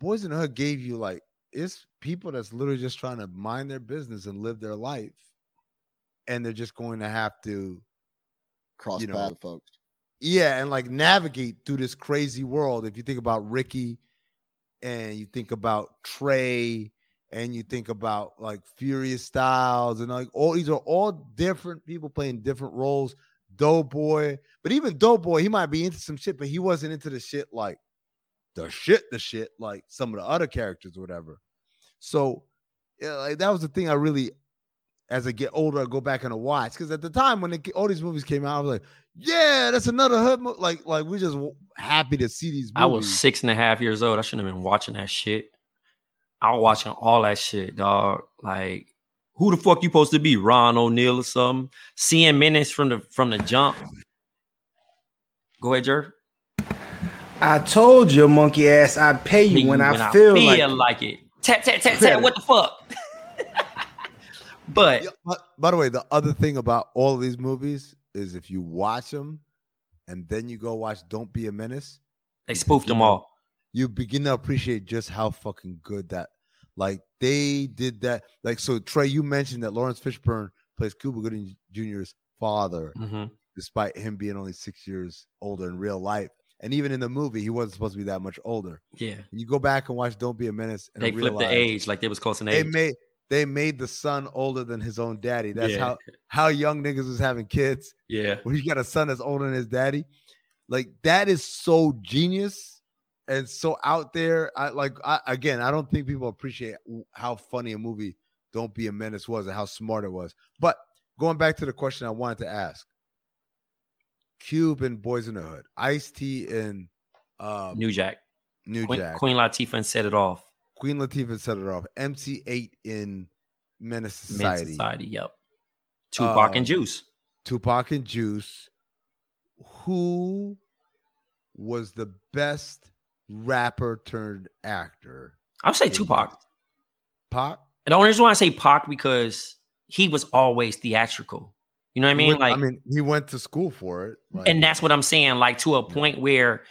Boyz n the Hood gave you like it's people that's literally just trying to mind their business and live their life, and they're just going to have to, Cross You know, folks. yeah, and like navigate through this crazy world. If you think about Ricky, and you think about Trey, and you think about like Furious Styles, and like all these are all different people playing different roles. Doughboy, but even Doughboy, he might be into some shit, but he wasn't into the shit like the shit, the shit like some of the other characters or whatever. So, yeah, like that was the thing I really, as I get older, I go back and I watch because at the time when it, all these movies came out, I was like, yeah, that's another hood. Mo-. Like, like we're just happy to see these. Movies. I was six and a half years old. I shouldn't have been watching that shit. I was watching all that shit, dog. Like, who the fuck you supposed to be? Ron O'Neal or something? Seeing minutes from the from the jump. Go ahead, Jer. I told you, monkey ass, I'd pay you when, I, feel like, it. Tap tap tap tap. What the fuck? but but, by the way, the other thing about all of these movies is if you watch them and then you go watch Don't Be a Menace, they spoofed them all. you begin to appreciate just how fucking good that like they did that. Like so, Trey, you mentioned that Laurence Fishburne plays Cuba Gooding Jr.'s father, hmm despite him being only six years older in real life. And even in the movie, he wasn't supposed to be that much older. Yeah, you go back and watch Don't Be a Menace, and they flipped the age like they was close in They made they made the son older than his own daddy. That's Yeah. how how young niggas was having kids. yeah, When you got a son that's older than his daddy, like that is so genius and so out there. I like I, again, I don't think people appreciate how funny a movie Don't Be a Menace was and how smart it was. But going back to the question I wanted to ask, Cube and Boyz n the Hood, Ice T and um, New Jack. New Queen, Jack, Queen Latifah and set it off. Queen Latifah set it off. MC Eiht in Menace Society, Society. Yep. Tupac Um, and Juice. Tupac and Juice. Who was the best rapper turned actor? I would say Tupac. Pac. And the only reason why I say Pac because he was always theatrical. You know what I mean? went- like, I mean, he went to school for it. like- and that's what I'm saying. Like to a point where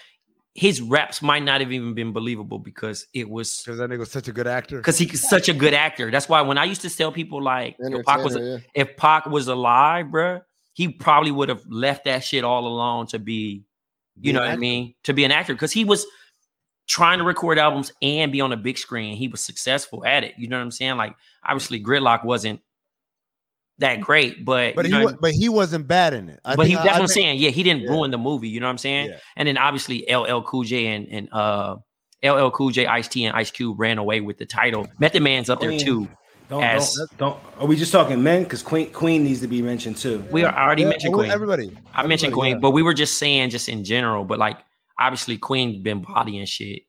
his raps might not have even been believable because it was Because that nigga was such a good actor. because he's such a good actor. That's why when I used to tell people like if Pac was Entertainer, if Pac was alive, bruh, he probably would have left that shit all alone to be, you know what I mean, to be an actor because he was trying to record albums and be on a big screen. He was successful at it. You know what I'm saying? Like obviously, Gridlock wasn't that great, but But you he know, wa- but he wasn't bad in it. I but he think- that's I what I'm think- saying. Yeah, he didn't Yeah. ruin the movie. You know what I'm saying? Yeah. And then obviously LL Cool J and and uh LL Cool J, Ice T, and Ice Cube ran away with the title. Method Man's up there too. Don't, As- don't, don't. Are we just talking men? Because Queen Queen needs to be mentioned too. We are, I already Yeah, mentioned Queen. Everybody. I mentioned Queen, yeah. but we were just saying just in general. But like obviously Queen been bodying shit.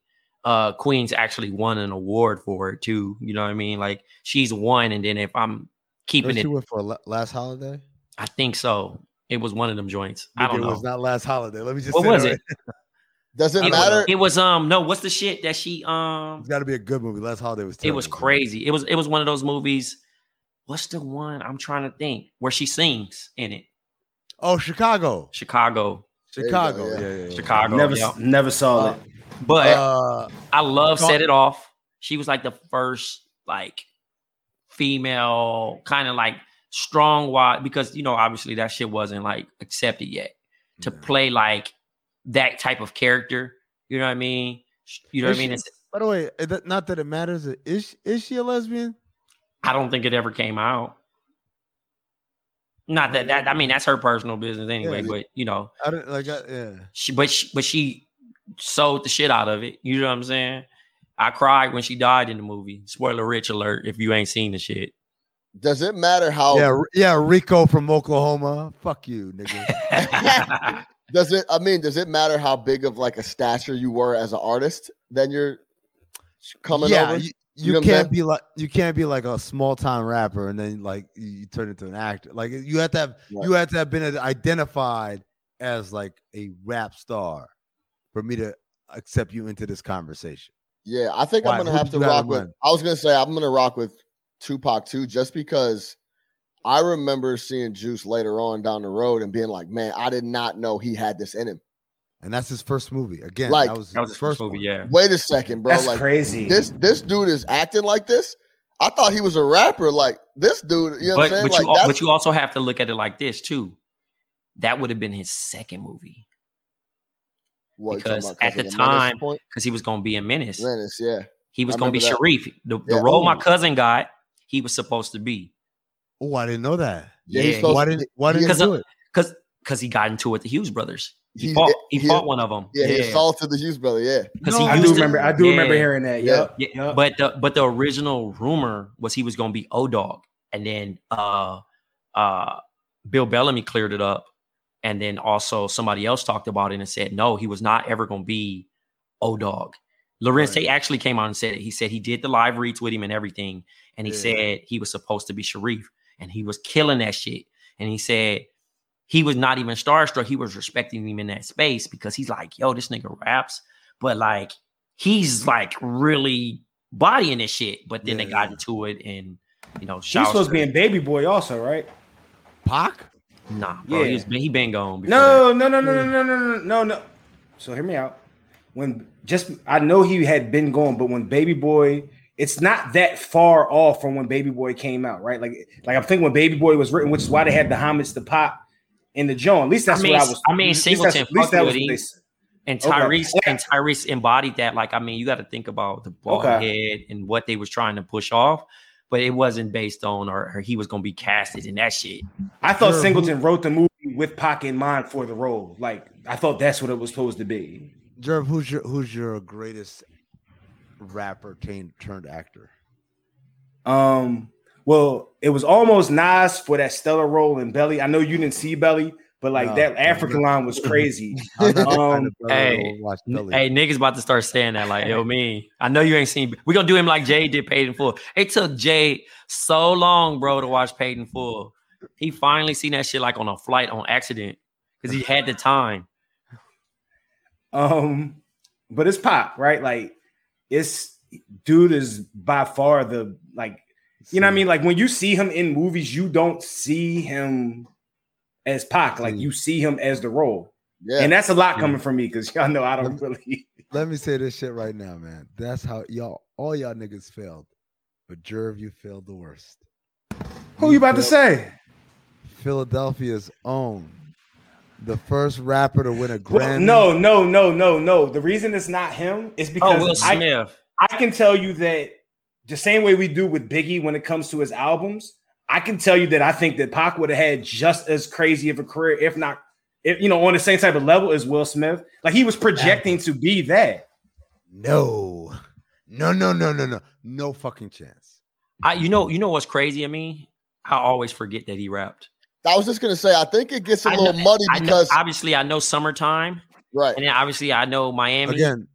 Uh Queen's actually won an award for it too. You know what I mean? Like she's won, and then if I'm keeping Don't it, you went for last holiday? I think so. It was one of them joints. I don't It was not last holiday. Let me just What say was it? right- Does it It matter? was, it was um no, what's the shit that she um It's got to be a good movie. Last holiday was. it was crazy. It was it was one of those movies. What's the one I'm trying to think where she sings in it? Oh, Chicago. Chicago, There you go, Chicago. yeah. Yeah, yeah, yeah. Chicago. never yeah. never saw Uh, it. But Uh, I love Set It Off. She was like the first like female kind of like strong wide because you know obviously that shit wasn't like accepted yet to play like that type of character. You know what I mean? You know what I mean? she- by the way, not that it matters. Uh, is is she a lesbian? I don't think it ever came out. Not that that I mean that's her personal business anyway, Yeah. but you know I don't like. I, yeah. she but she, but she sold the shit out of it. You know what I'm saying? I cried when she died in the movie. Spoiler rich alert if you ain't seen the shit. Does it matter how? Yeah, yeah, Rico from Oklahoma. Fuck you, nigga. Does it? I mean, does it matter how big of like a stature you were as an artist? Then you're coming yeah, over. you, You you know can't be like you can't be like a small time rapper and then like you, you turn into an actor. Like you have to have you have to have been identified as like a rap star for me to accept you into this conversation. Yeah, I think Why? I'm gonna Who have to rock with. mind? I was gonna say I'm gonna rock with Tupac too, just because I remember seeing Juice later on down the road and being like, "Man, I did not know he had this in him." And that's his first movie. Again, Like- that was, That was his first movie, one. yeah. Wait a second, bro. That's like crazy. this this dude is acting like this. I thought he was a rapper. Like this dude, you know what I'm but saying? but like you but you also have to look at it like this too. That would have been his second movie what because about, 'cause at of the time point? because he was going to be a menace. Menace, yeah. He was going to be that. Sharif. The, the Yeah. role my cousin got, he was supposed to be. Oh, I didn't know that. Yeah, Yeah, Why didn't why didn't Because do it? Because because he got into it with the Hughes brothers. He, He- fought. He, he- fought one of them. Yeah, he yeah. assaulted the Hughes brother. Yeah, Because No, he I do to- remember. I do remember hearing that. Yeah. Yep. Yeah, Yep. but the but the original rumor was he was going to be O Dog, and then uh uh Bill Bellamy cleared it up, and then also somebody else talked about it and said no, he was not ever going to be O Dog. Larenz Tate actually came out and said it. He said he did the live reads with him and everything, and he Yeah. said he was supposed to be Sharif, and he was killing that shit. And he said he was not even starstruck. He was respecting him in that space because he's like, yo, this nigga raps, but like he's like really bodying this shit. But then they got into it and you know, She's supposed to be in Baby Boy also, right? Pac? Nah, bro. Yeah. He's been he been gone. No, no, no, no, no, no, no, no, no, no. So hear me out. When just I know he had been going, but when Baby Boy, it's not that far off from when Baby Boy came out, right? Like, like I'm thinking when Baby Boy was written, which is why they had the homage to Pop in the joint. At least that's I mean, what I was. I mean, at least that's- Singleton at least that was with what they said. And Okay. Tyrese and Tyrese embodied that. Like, I mean, you got to think about the bald Okay. head and what they was trying to push off, but it wasn't based on or, or he was gonna be casted in that shit. I thought Sure, Singleton wrote the movie with Pac in mind for the role. Like I thought that's what it was supposed to be. Jerv, who's your who's your greatest rapper turned turned actor? Um, well, it was almost Nas for that stellar role in Belly. I know you didn't see Belly, but like No, that African no. line was crazy. I'm not the kind Um, of brother that hey, will watch N- Belly. Hey, niggas about to start saying that like, yo, me. I know you ain't seen. We're gonna do him like Jay did Paid in Full. It took Jay so long, bro, to watch Paid in Full. He finally seen that shit like on a flight on accident because he had the time. Um, but it's pop, right? Like it's dude is by far the like you know what I mean? Like when you see him in movies, you don't see him as Pac, like See. you see him as the role. Yeah. And that's a lot coming from me because y'all know I don't really. Let me say this shit right now, man. That's how y'all, all y'all niggas failed, but Jerv, you failed the worst. Who you about to say? Philadelphia's own, the first rapper to win a Well, Grammy. no, no, no, no, no. The reason it's not him is oh, because Oh, Will I, I can tell you that the same way we do with Biggie when it comes to his albums, I can tell you that I think that Pac would have had just as crazy of a career, if not, if you know, on the same type of level as Will Smith. Like he was projecting to be that. no, no, no, no, no, no, no fucking chance. I, you know, you know what's crazy to me? I always forget that he rapped. I was just gonna say, I think it gets a I little know- muddy I know- because obviously I know summertime, right. and then obviously I know Miami. Again,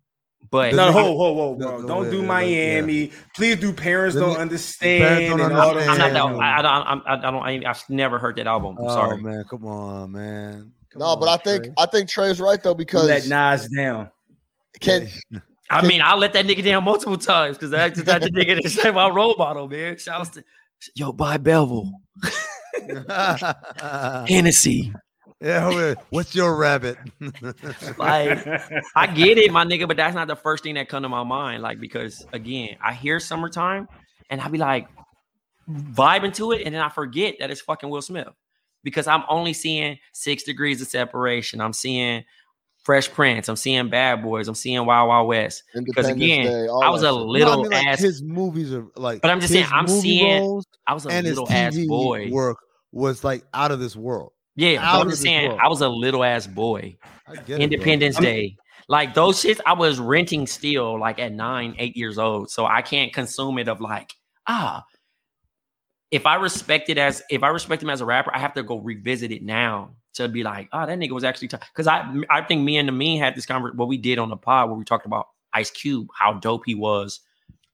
but the No, nigga- whoa, whoa, whoa, bro! the- don't yeah, do yeah, Miami. Please do. Parents don't understand. parents don't and all I'm not that. I, I don't. I'm, I don't. I, I've never heard that album. I'm oh sorry. man, come on, man. Come No, but on, I think Trey. I think Trey's right though because let Nas down. can I mean, I let that nigga down multiple times because that's that the nigga that's my role model, man. Shouts to yo, buy Bevel, Hennessy. Yeah, what's your rabbit? Like, I get it, my nigga, but that's not the first thing that come to my mind. Like, because again, I hear summertime and I be like vibing to it, and then I forget that it's fucking Will Smith because I'm only seeing six degrees of separation. I'm seeing Fresh Prince. I'm seeing Bad Boys. I'm seeing Wild Wild West. Because again, Day, I was a shit. No, I little mean, like, ass. his movies are like. But I'm just saying, I'm movie seeing- I was a and his little ass boy. work was like out of this world. Yeah, I'm just saying, world. I was a little ass boy. It. Independence Day. Like those shits, I was renting still like at nine, eight years old. So I can't consume it of like, ah. If I respect it as if I respect him as a rapper, I have to go revisit it now to be like, oh, that nigga was actually tough. because I I think me and the mean had this conversation what we did on the pod where we talked about Ice Cube, how dope he was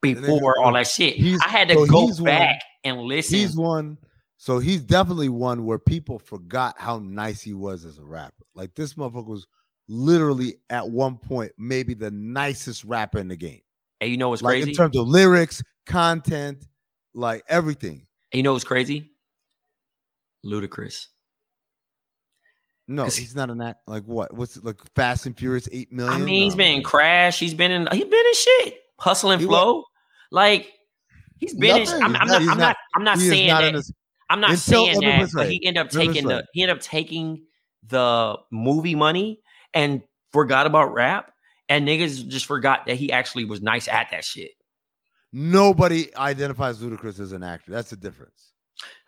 before all that shit. I had to so go he's one- back and listen. He's one. So he's definitely one where people forgot how nice he was as a rapper. Like this motherfucker was literally at one point maybe the nicest rapper in the game. and you know what's like crazy? in terms of lyrics, content, like everything. And you know what's crazy? Ludacris. No, he's not an act. Like what? What's it, like Fast and Furious eight million? I mean, he's No, been in. Crash. He's been in. He's been in shit. Hustle and He flow. Like he's been. In, Nothing. I'm, He's I'm not- not. I'm not. not- I'm not He is saying not that. I'm not until- saying let me put that. But he ended up Let me put taking the. He ended up taking the movie money and forgot about rap. And niggas just forgot that he actually was nice at that shit. Nobody identifies Ludacris as an actor. That's the difference.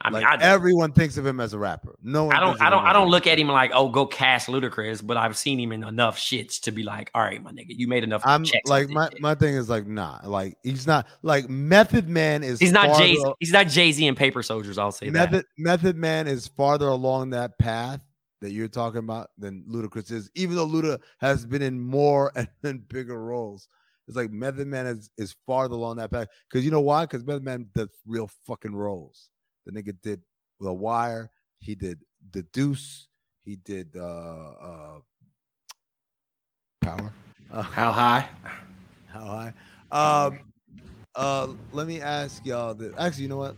I mean, like I, everyone thinks of him as a rapper. No, one I don't. I don't. I don't look at him like, oh, go cast Ludacris. But I've seen him in enough shits to be like, all right, my nigga, you made enough. I'm checks like my, shit." my thing is like nah like he's not like Method Man is He's not Jay. He's not Jay Z and Paper Soldiers. I'll say that. Method Method Man is farther along that path that you're talking about than Ludacris is even though Luda has been in more and, and bigger roles it's like Method Man is is farther along that path because you know why because Method Man does real fucking roles the nigga did The Wire he did The Deuce he did uh uh Power uh, How high? how high? Um, uh, let me ask y'all. That, actually, you know what?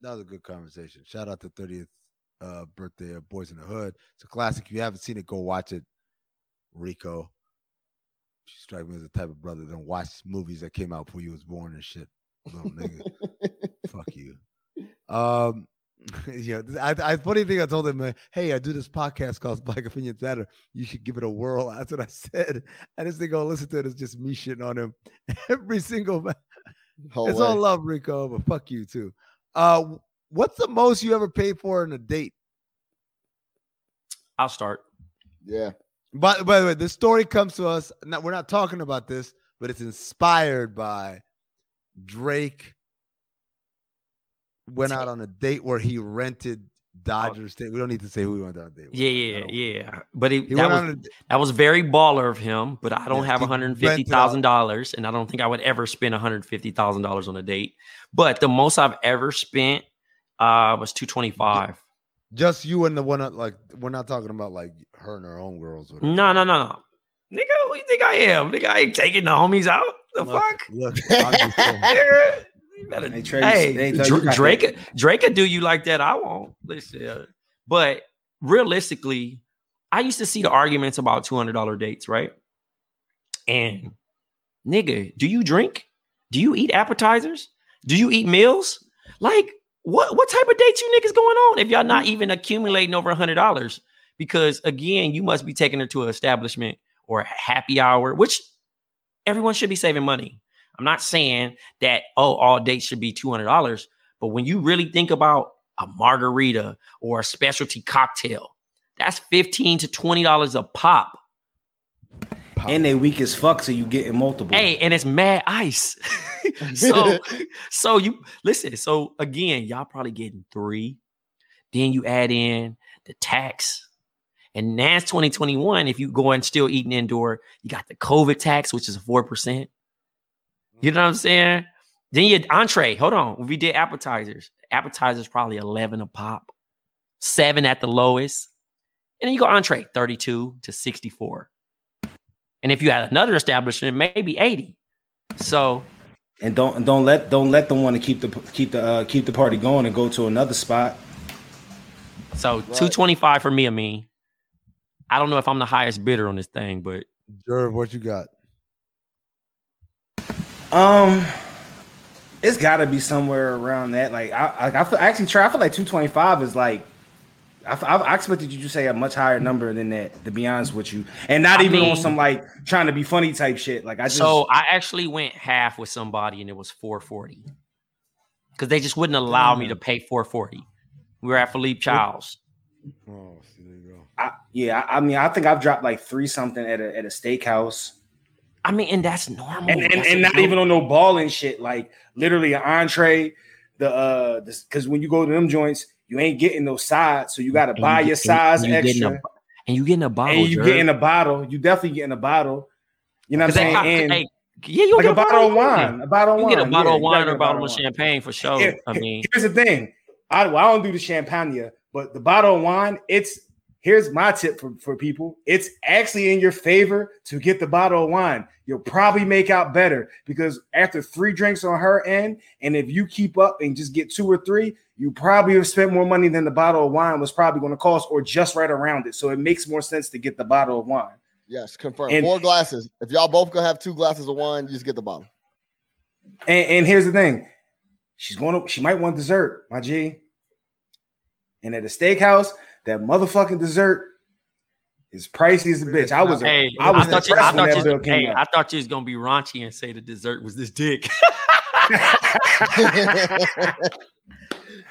That was a good conversation. Shout out to 30th uh, birthday of Boyz n the Hood. It's a classic. If you haven't seen it, go watch it. Rico. You strike me as the type of brother that watch movies that came out before you was born and shit. Little nigga. Fuck you. Um, yeah, I, I funny thing I told him, hey, I do this podcast called Black Opinions Matter. You should give it a whirl. That's what I said. And this thing go listen to it. It's just me shitting on him every single. ma- Whole it's way. all love, Rico, but fuck you too. Uh, what's the most you ever paid for in a date? I'll start. Yeah. By, by the way, this story comes to us. Not, we're not talking about this, but it's inspired by Drake. Went out on a date where he rented Dodger State. We don't need to say who he went on a date. with. Yeah, yeah, yeah. But he, He that was that was very baller of him. But I don't Yeah, have one hundred fifty thousand dollars, and I don't think I would ever spend one hundred fifty thousand dollars on a date. But the most I've ever spent uh, was two twenty five. just you and the one like we're not talking about like her and her own girls. Or No, no, no, no. Nigga, who you think I am? Nigga, I ain't taking the homies out. The Look, fuck? Look, I'm just saying. Nigga, you better- Hey, Trey, hey, they thought you Dra- got that. Drake, Drake could do you like that. I won't. Listen, uh, but realistically, I used to see the arguments about two hundred dollar dates, right? And nigga, do you drink? Do you eat appetizers? Do you eat meals? Like what what type of dates you niggas going on if y'all not even accumulating over a hundred dollars? Because again, you must be taking her to an establishment or a happy hour, which everyone should be saving money. I'm not saying that oh all dates should be two hundred dollars, but when you really think about a margarita or a specialty cocktail, that's fifteen to twenty dollars a pop. And they weak as fuck, so you getting multiple. Hey, and it's mad ice. so, so you listen. So again, y'all probably getting three. Then you add in the tax, and now it's 2021. If you go and still eating indoor, you got the COVID tax, which is four percent. You know what I'm saying? Then you entree. Hold on, we did appetizers. Appetizers probably 11 a pop, seven at the lowest, and then you go entree 32 to 64. And if you had another establishment, maybe 80. So and don't don't let don't let them want to keep the keep the uh, keep the party going and go to another spot. So right. 225 for me, I mean. I don't know if I'm the highest bidder on this thing, but Jerv, what you got? Um it's got to be somewhere around that. Like I, I, I, feel, I actually try. I feel like 225 is like I, I, expected you to say a much higher number than that. To be honest with you, and not I even mean, on some like trying to be funny type shit. Like I just so I actually went half with somebody, and it was four forty because they just wouldn't allow me to pay four forty. We were at Philippe Charles. Oh, there you go. I, yeah, I mean, I think I've dropped like three something at a at a steakhouse. I mean, and that's normal. And, and, and not even on no balling shit. Like literally an entree. The uh, because when you go to them joints, you ain't getting no sides, so you got to buy you, your size and extra. A, and you getting a bottle. And you getting a bottle. You definitely getting a bottle. You know what I'm saying? And hey, yeah, you like a, a bottle of wine. A bottle of you wine. get a bottle yeah, of wine or a bottle of champagne for sure. I mean, here's the thing. I, well, I don't do the champagne, but the bottle of wine, it's here's my tip for, for people. It's actually in your favor to get the bottle of wine. You'll probably make out better because after three drinks on her end, and if you keep up and just get two or three, you probably have spent more money than the bottle of wine was probably going to cost, or just right around it. So it makes more sense to get the bottle of wine. Yes, confirm. And, Four glasses. If y'all both gonna have two glasses of wine, you just get the bottle. And, and here's the thing: she's going to, she might want dessert, my G. And at a steakhouse, that motherfucking dessert is pricey as a bitch. I was, hey, I was I thought, you, I, thought you, hey, I thought you was gonna be raunchy and say the dessert was this dick.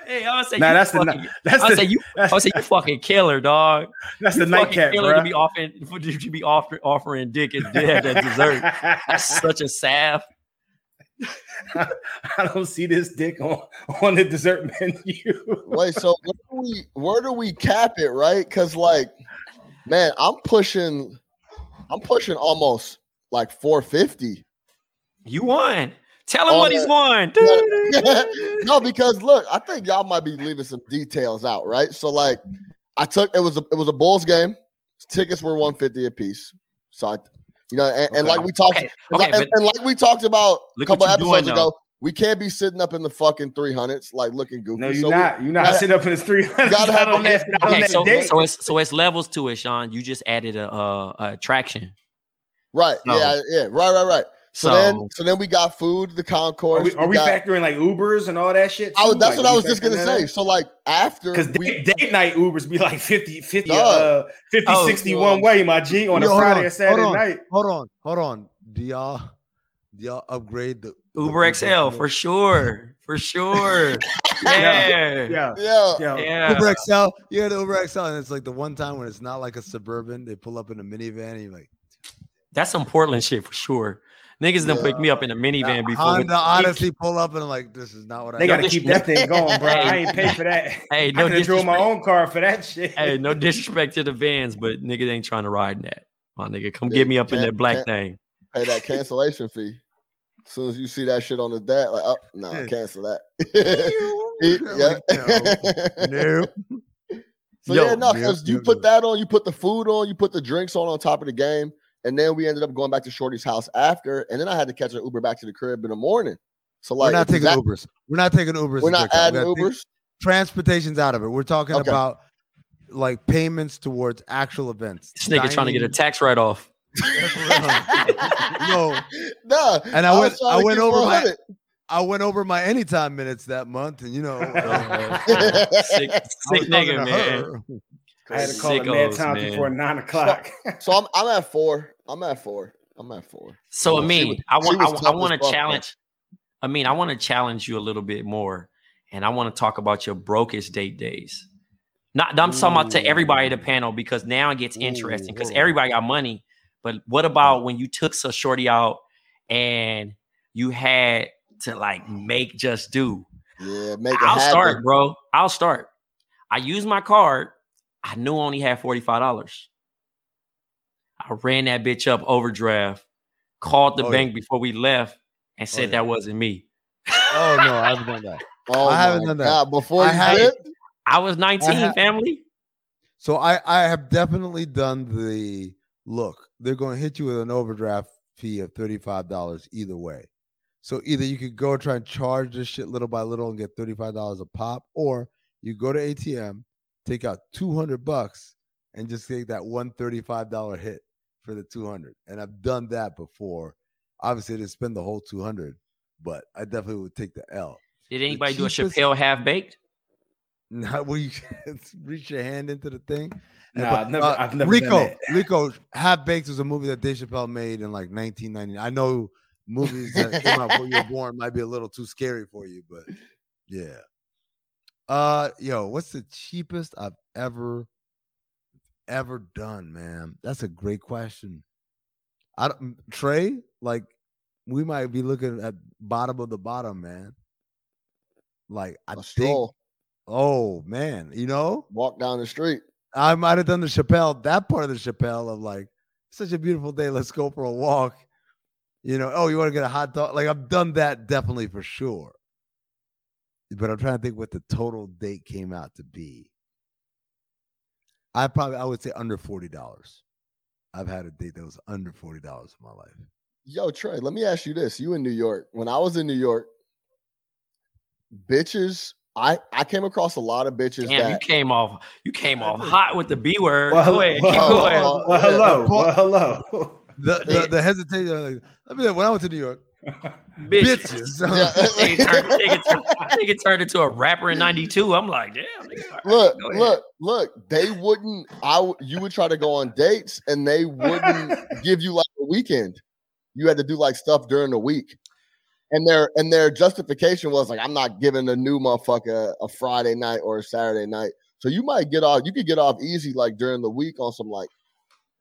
Hey, I was say nah, that's fucking, the that's I the, say you I say you fucking killer, dog. That's you the nightcap, killer bro. to be offering to be offer, offering dick and dead at dessert. That's such a salve. I, I don't see this dick on on the dessert menu. Wait, so where do we where do we cap it, right? Because like, man, I'm pushing, I'm pushing almost like 450. You won. Tell him what he's won. no, because look, I think y'all might be leaving some details out, right? So like, I took it was a it was a Bulls game. Tickets were 150 a piece. So I, you know, and, okay. and like we talked, okay. Okay, and, and, like we talked about a couple episodes ago, we can't be sitting up in the fucking 300s like looking goofy. No, you're so not. We, you're not sitting up in the 300s. Gotta have on that, okay, so, so it's so it's levels to it, Sean. You just added a, a, a attraction. Right. So, yeah. Yeah. Right. Right. Right. So, so, then, so then we got food, the concourse. Are we, are we, got, factoring like Ubers and all that shit? I, that's like, what I was just gonna say. Up? So like after, because date, date, night Ubers be like 50, 50, uh, 50 oh, 60 one way, my G, on Yo, a Friday or Saturday hold night. Hold on, hold on. Do y'all, do y'all upgrade the Uber the XL for sure, for sure. yeah. yeah, yeah, yeah, yeah. Uber XL, yeah, the Uber XL, and it's like the one time when it's not like a suburban. They pull up in a minivan, and you're like, that's some Portland shit for sure. Niggas done pick me up in a minivan before. Honda honestly pull up and I'm like, this is not what they I. They got to keep that thing going, bro. I ain't pay for that. Hey, no I drove my own car for that shit. Hey, no disrespect to the vans, but niggas ain't trying to ride in that. My nigga, come get me up in that black thing. Pay that cancellation fee. As soon as you see that shit on the deck, like, oh no, nah, cancel that. yeah. no. So Yo, yeah, no, because you put that on, you put the food on, you put the drinks on on top of the game. And then we ended up going back to Shorty's house after, and then I had to catch an Uber back to the crib in the morning. So like, we're not taking that, Ubers. We're not taking Ubers. We're not adding Ubers. Transportation's out of it. We're talking okay. about like payments towards actual events. This nigga trying to get a tax write off. no, Nah, and I was went I went over my 100. I went over my anytime minutes that month, and you know, uh, sick, I sick nigga, man. her. I had to call it Sickos, mad time before nine o'clock. So I'm I'm at four. I'm at four. I'm at four. So I mean, was- I want I, I want to challenge. I mean, I want to challenge you a little bit more, and I want to talk about your brokest date days. Not I'm talking about to everybody at the panel because now it gets interesting because everybody got money. But what about when you took a shorty out and you had to like make just do? Yeah, make it I'll happen. start, bro. I'll start. I used my card. I knew I only had $45. I ran that bitch up overdraft, called the Oh, bank before we left, and said oh, yeah. that wasn't me. Oh no, I haven't done that. Oh, I haven't done that. God, Before I you haven't- I was 19, ha- family. So I I have definitely done the look. They're going to hit you with an overdraft fee of thirty five dollars either way. So either you could go try and charge this shit little by little and get thirty five dollars a pop, or you go to ATM, take out two hundred bucks, and just take that one thirty five dollar hit for the two hundred. And I've done that before. Obviously, I didn't spend the whole two hundred, but I definitely would take the L. Did anybody do a cheapest- Chappelle half baked? Not where you reach your hand into the thing. And Nah, but, I've never- uh, I've never Rico, that. Rico, Half Baked was a movie that Dave Chappelle made in like 1990. I know movies that came out before you were born might be a little too scary for you, but yeah. Uh, yo, what's the cheapest I've ever ever done, man? That's a great question. I don't Trey, like we might be looking at bottom of the bottom, man. Like I a think, stroll, oh man, you know, walk down the street. I might have done the Chappelle, that part of the Chappelle of like, such a beautiful day. Let's go for a walk. You know, oh, you want to get a hot dog? Like, I've done that definitely for sure. But I'm trying to think what the total date came out to be. I probably, I would say under $40. I've had a date that was under $40 in my life. Yo, Trey, let me ask you this. You in New York. When I was in New York, bitches, I I came across a lot of bitches Damn, you came off. You came off hot with the B word. Well, Go ahead, well, keep well, going. well, well, hello. Paul- Well, hello. The, the, the hesitation, like, let me, when I went to New York, Bitches. bitches. Yeah. nigga, turned, nigga, turned, nigga turned into a rapper in '92. I'm like, damn. Nigga, look, go look, look. They wouldn't. I w- you would try to go on dates, and they wouldn't give you like a weekend. You had to do like stuff during the week, and their and their justification was like, I'm not giving a new motherfucker a Friday night or a Saturday night. So you might get off. You could get off easy like during the week on some like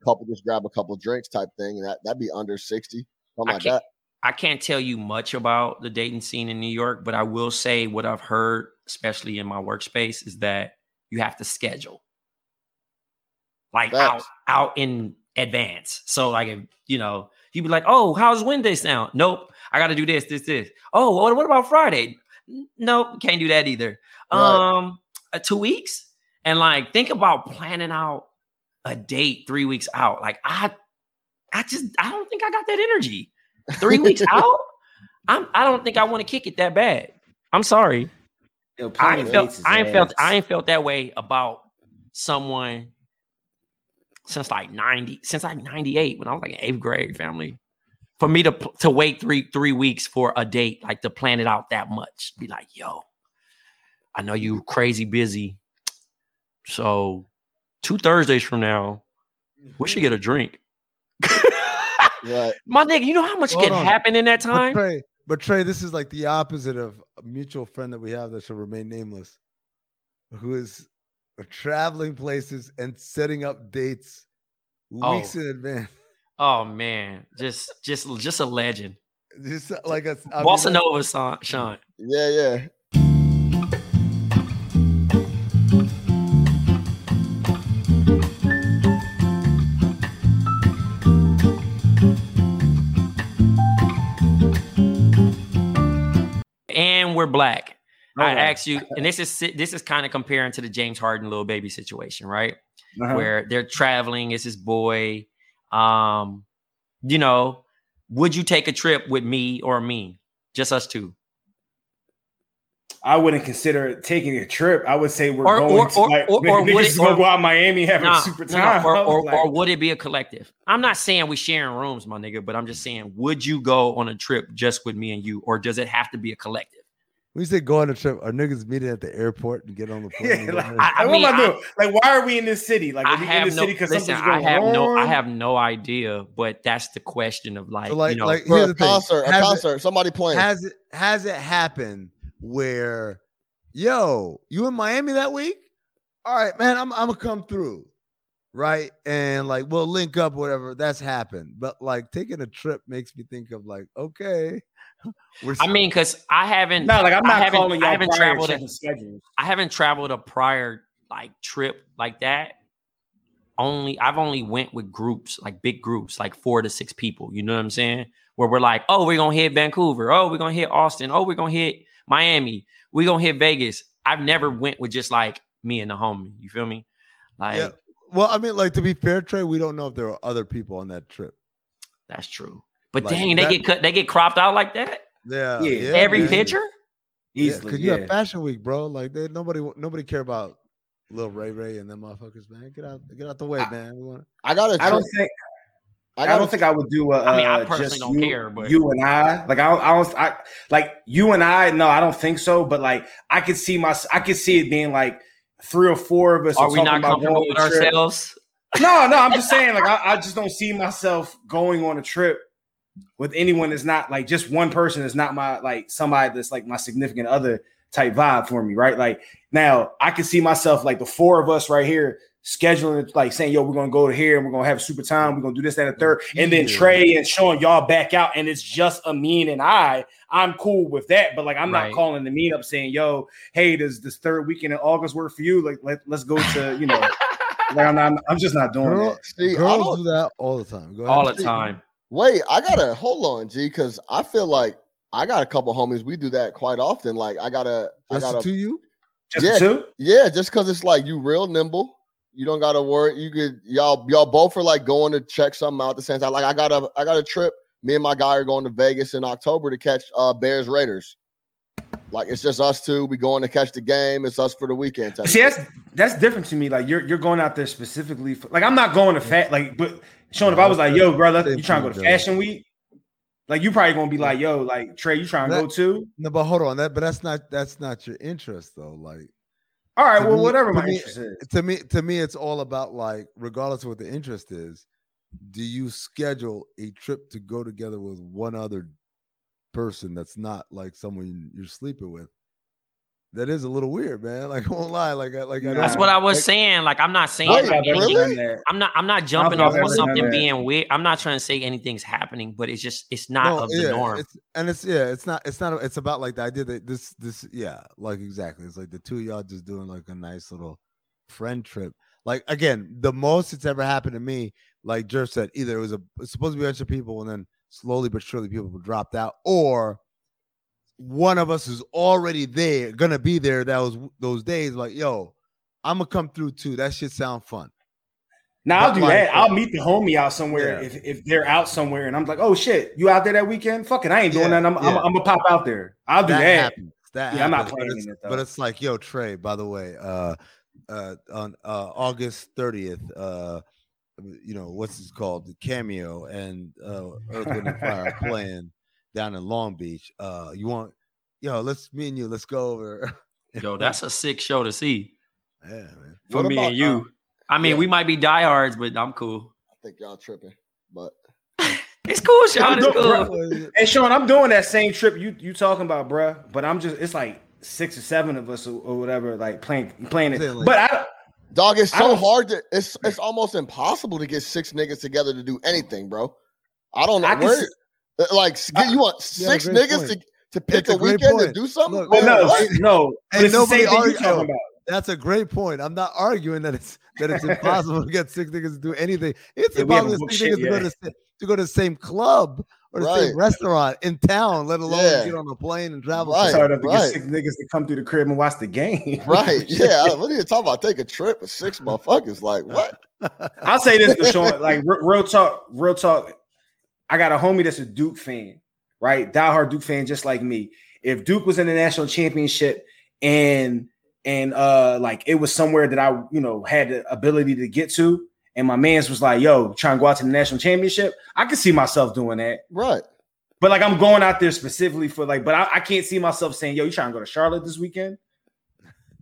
couple just grab a couple drinks type thing, and that that'd be under sixty, something I like can't- that. I can't tell you much about the dating scene in New York, but I will say what I've heard, especially in my workspace, is that you have to schedule like out out in advance. So like if you know, you'd be like, "Oh, how's Wednesday sound?" Nope, I got to do this, this, this. Oh, what, what about Friday? Nope, can't do that either. Right. Um, uh, two weeks, and like think about planning out a date three weeks out. Like I, I just I don't think I got that energy. Three weeks out, I'm I don't think I want to kick it that bad. I'm sorry. Yo, I ain't felt I ain't felt. I ain't felt that way about someone since like 90 since like 98 when I was like eighth grade family. For me to to wait three three weeks for a date, like to plan it out that much, be like, yo, I know you crazy busy. So two Thursdays from now, we should get a drink. Right. My nigga, you know how much Hold can on. happen in that But time? Trey, but Trey, this is like the opposite of a mutual friend that we have that shall remain nameless, who is traveling places and setting up dates oh. weeks Oh. in advance. Oh man, just just just a legend. Just like a I mean, Bossa that's- Nova, son, Sean. Yeah, yeah. And we're black. I Alright. asked you, and this is this is kind of comparing to the James Harden little baby situation, right? Uh-huh. Where they're traveling, it's his boy. Um, you know, would you take a trip with me or me? Just us two. I wouldn't consider taking a trip. I would say we're Or- going or- to or- like or- or niggas would it- or- go out Miami having Nah, a super no, no, time. Or, or, like, or would it be a collective? I'm not saying we sharing rooms, my nigga, but I'm just saying, would you go on a trip just with me and you, or does it have to be a collective? When you say go on a trip, are niggas meeting at the airport and get on the plane? yeah, like, go? I- I like, mean, what am I I- doing? Like, why are we in this city? Like, I are we in have this no city because listen. something's I going have no. I have no idea, but that's the question of like, So, like, you know, like here's a the thing. concert, a Has it- concert, somebody playing. has it has it happened where yo you in miami that week all right man i'm, I'm gonna come through right and like we'll link up whatever that's happened but like taking a trip makes me think of like okay we're I mean, because I haven't. No, like I'm I not haven't- calling I y'all haven't prior traveled. checking schedules. I haven't traveled a prior like trip like that. Only I've only went with groups, like big groups, like four to six people. You know what I'm saying? Where we're like, oh, we're gonna hit Vancouver. Oh, we're gonna hit Austin. Oh, we're gonna hit Miami. We're gonna hit Vegas. I've never went with just like me and the homie. You feel me? Like yeah well i mean like to be fair trey we don't know if there are other people on that trip that's true. But Like, dang, they get cut. They get cropped out like that. yeah Yeah, Every man. picture. yeah, Easily, because you yeah. have fashion week bro like they nobody nobody care about little Ray Ray and them motherfuckers, man. Get out, get out the way, man. We want I got to. I don't think I, I, don't think I would do a. I mean, I uh, personally just don't you, care, but- you and I, like I, don't, I don't, I like you and I. No, I don't think so. But like, I could see my, I could see it being like three or four of us. Are we not about comfortable with on a trip. ourselves? No, no, I'm just saying, like, I, I just don't see myself going on a trip with anyone that's not like just one person that's not my like somebody that's like my significant other type vibe for me, right? Like now I can see myself like the four of us right here scheduling it, like saying, yo, we're gonna go to here and we're gonna have a super time, we're gonna do this, that, and the third, and then Trey and Sean y'all back out, and it's just Amin and I. I'm cool with that, but like I'm Right. not calling the meet up saying, yo, hey, does this third weekend in August work for you? Like let, let's go to, you know, like I'm not, I'm just not doing girl, that. See, girls don't- do that all the time. Go ahead. All the time. Wait, I gotta hold on, G, because I feel like I got a couple homies. We do that quite often. Like I gotta, I gotta, to you. Just Yeah. two? yeah, just because it's like you real nimble. You don't gotta worry. You could y'all y'all both are like going to check something out at the same time. Like I got a I got a trip. Me and my guy are going to Vegas in October to catch uh Bears Raiders. Like it's just us two. We going to catch the game. It's us for the weekend. See, that's that's different to me. Like you're you're going out there specifically for like I'm not going to fat like but Sean, if I was like, yo, brother, you trying to go to fashion week? Like you probably gonna be like, yo, like Trey, you trying to go too? No, but hold on. That, but that's not that's not your interest though. Like All right, well, me- whatever my me- interest is. to me, to me, it's all about like, regardless of what the interest is, do you schedule a trip to go together with one other person that's not like someone you're sleeping with? That is a little weird, man. Like, I won't lie. Like, I, like I That's what I was like, saying. Like I'm not saying I Wait, don't think I've ever really? done that. I'm not I'm not jumping off I've on something being weird. I'm not trying to say anything's happening, but it's just it's not no, of the norm. It's, and it's yeah, it's not. It's not. It's about like the idea that this, this, yeah, like exactly. It's like the two of y'all just doing like a nice little friend trip. Like again, the most it's ever happened to me, like Jerv said, either it was a it's supposed to be a bunch of people, and then slowly but surely people dropped out, or one of us is already there, gonna be there. That was those days. Like, yo, I'm gonna come through too. That shit sound fun. Now I'll do that. I'll meet the homie out somewhere Yeah. if, if they're out somewhere and I'm like, oh shit, you out there that weekend? Fuck it, I ain't doing Yeah, that. I'm, I'm. I'm gonna pop out there. I'll do that. happens. That Yeah, I'm not happens, but it's- it, But it's like, yo, Trey. By the way, uh, uh, on uh, August 30th, uh, you know what's it called? The cameo and uh, Earth, Wind, and Fire playing down in Long Beach. Uh, you want, yo, let's me and you, let's go over. Yo, that's a sick show to see yeah, man. for What me about, and you. uh, I mean, yeah. we might be diehards, but I'm cool. I think y'all tripping, but It's cool, Sean. It's cool. bro. Hey Sean, I'm doing that same trip you you talking about, bruh. But I'm just it's like six or seven of us or, or whatever, like playing playing it. Saying, like- but I dog, it's so hard to. It's it's almost impossible to get six niggas together to do anything, bro. I don't know I can where. s- Uh, like, get, you want You six great niggas point. to to pick a a great weekend to do something? Look, well, no, what? no, but Ain't it's the same nobody thing you argue- talking about. That's a great point. I'm not arguing that it's that it's impossible to get six niggas to do anything. It's Yeah, impossible to six shit niggas to go to to go to the same club or the Right. same restaurant in town, let alone Yeah. get on a plane and travel. Right. It's hard enough to right. get six niggas to come through the crib and watch the game. Right? Yeah. What are you talking about? Take a trip with six motherfuckers? Like what? I'll say this to Sean, like re- real talk, real talk. I got a homie that's a Duke fan, right? Diehard Duke fan, just like me. If Duke was in the national championship and and uh like it was somewhere that I you know had the ability to get to. And my man's was like, "Yo, trying to go out to the national championship." I could see myself doing that, Right. but like I'm going out there specifically for like, but I, I can't see myself saying, "Yo, you trying to go to Charlotte this weekend?"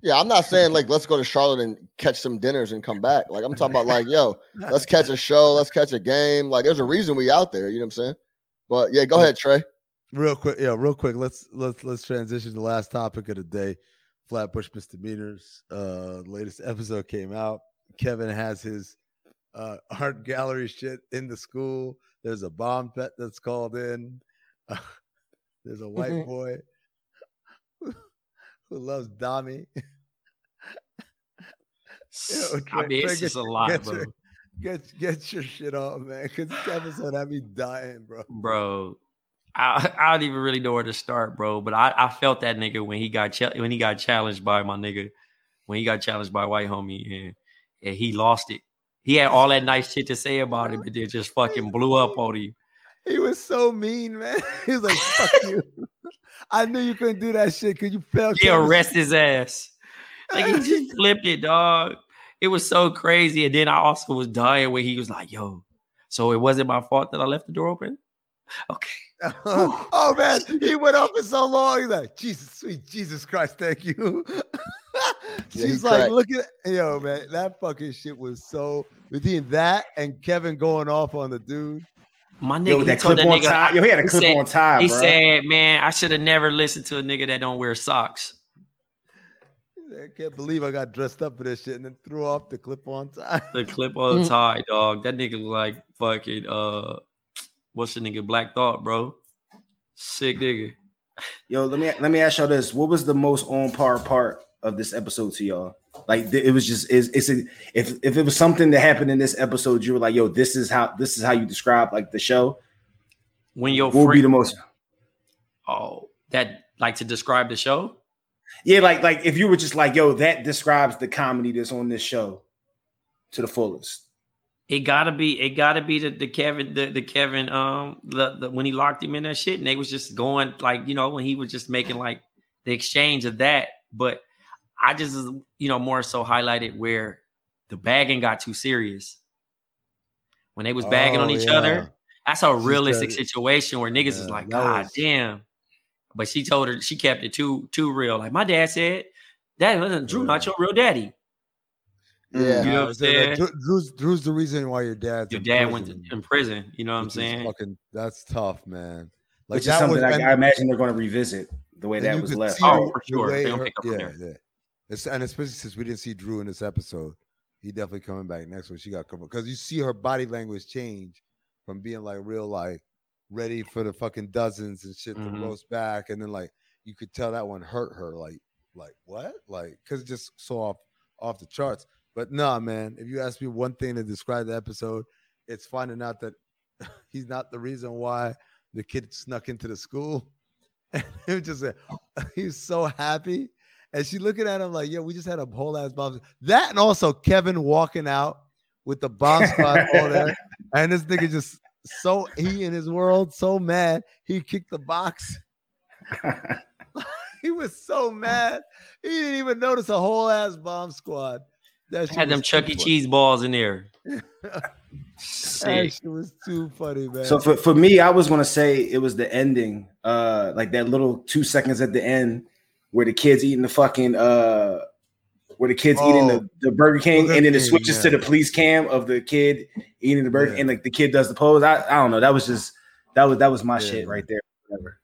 Yeah, I'm not saying like let's go to Charlotte and catch some dinners and come back. Like I'm talking about like, yo, let's catch a show, let's catch a game. Like there's a reason we out there, you know what I'm saying? But yeah, go ahead, Trey. Real quick, yeah, real quick. Let's let's let's transition to the last topic of the day. Flatbush misdemeanors. Uh latest episode came out. Kevin has his uh art gallery shit in the school. There's a bomb threat that's called in. Uh, there's a white boy who loves Dami. Yo, I Trey- mean, Trey, it's just a lot, get bro. your- Get get your shit off, man. Cause this episode had me dying, bro. bro. I, I don't even really know where to start, bro. But I, I felt that nigga when he got ch- when he got challenged by my nigga, when he got challenged by white homie, and, and he lost it. He had all that nice shit to say about it, but then just fucking blew up on him. He was so mean, man. He was like, "Fuck you." I knew you couldn't do that shit because you felt. He arrest his ass. Like he just flipped it, dog. It was so crazy. And then I also was dying when he was like, "Yo, so it wasn't my fault that I left the door open." Okay. oh man, he went up for so long. He's like, Jesus, sweet Jesus Christ, thank you. Yeah, She's like, cracked. look at yo, man, that fucking shit was so between that and Kevin going off on the dude. My nigga, Yo, he that clip that on nigga, tie. Yo, he had a clip said- on tie, He bro. said, "Man, I should have never listened to a nigga that don't wear socks." I can't believe I got dressed up for this shit and then threw off the clip on tie. The clip on tie, dog. That nigga was like fucking uh, what's the nigga Black Thought, bro? Sick nigga. Yo, let me let me ask y'all this: What was the most on par part of this episode to y'all? Like it was just is it's a, if if it was something that happened in this episode, you were like, "Yo, this is how this is how you describe like the show." When your What would be the most? oh, that like to describe the show. Yeah, like like if you were just like, "Yo, that describes the comedy that's on this show to the fullest." It gotta be, it gotta be the, the Kevin, the, the Kevin, um, the, the when he locked him in that shit, and they was just going like, you know, when he was just making like the exchange of that. But I just, you know, more so highlighted where the bagging got too serious. When they was bagging on Oh, each yeah. other, that's a realistic situation where niggas is like, God was- damn. But she told her she kept it too too real. Like my dad said, that wasn't Drew, not your real daddy. Yeah. You know what I'm I like, saying? Drew's, Drew's the reason why your dad's Your in dad went to, prison, in prison. You know what I'm saying? Fucking, that's tough, man. Like Which is something was, I, and- I imagine they're going to revisit the way that was left. Oh, for sure. They gonna her- pick up from yeah, there. yeah. It's, and especially since we didn't see Drew in this episode, he definitely coming back next one. She got covered because you see her body language change from being like real like ready for the fucking dozens and shit Mhm. to roast back, and then like you could tell that one hurt her. Like like what? Like because it just so off off the charts. But nah, man. If you ask me one thing to describe the episode, it's finding out that he's not the reason why the kid snuck into the school. And he was just like, he was so happy. And she looking at him like, yeah, we just had a whole ass bomb. That and also Kevin walking out with the bomb squad all there. And this nigga just so he in his world, so mad. He kicked the box. he was so mad. He didn't even notice a whole ass bomb squad. That shit Had them was Chuck E. Cheese balls in there. That shit was too funny, man. So for, for me, I was gonna say it was the ending, uh, like that little two seconds at the end where the kids eating the fucking uh where the kids eating Oh, the, the Burger King Burger and then it King, switches to the police cam of the kid eating the burger Yeah. and like the kid does the pose. I, I don't know. That was just that was that was my Yeah. shit right there. Whatever.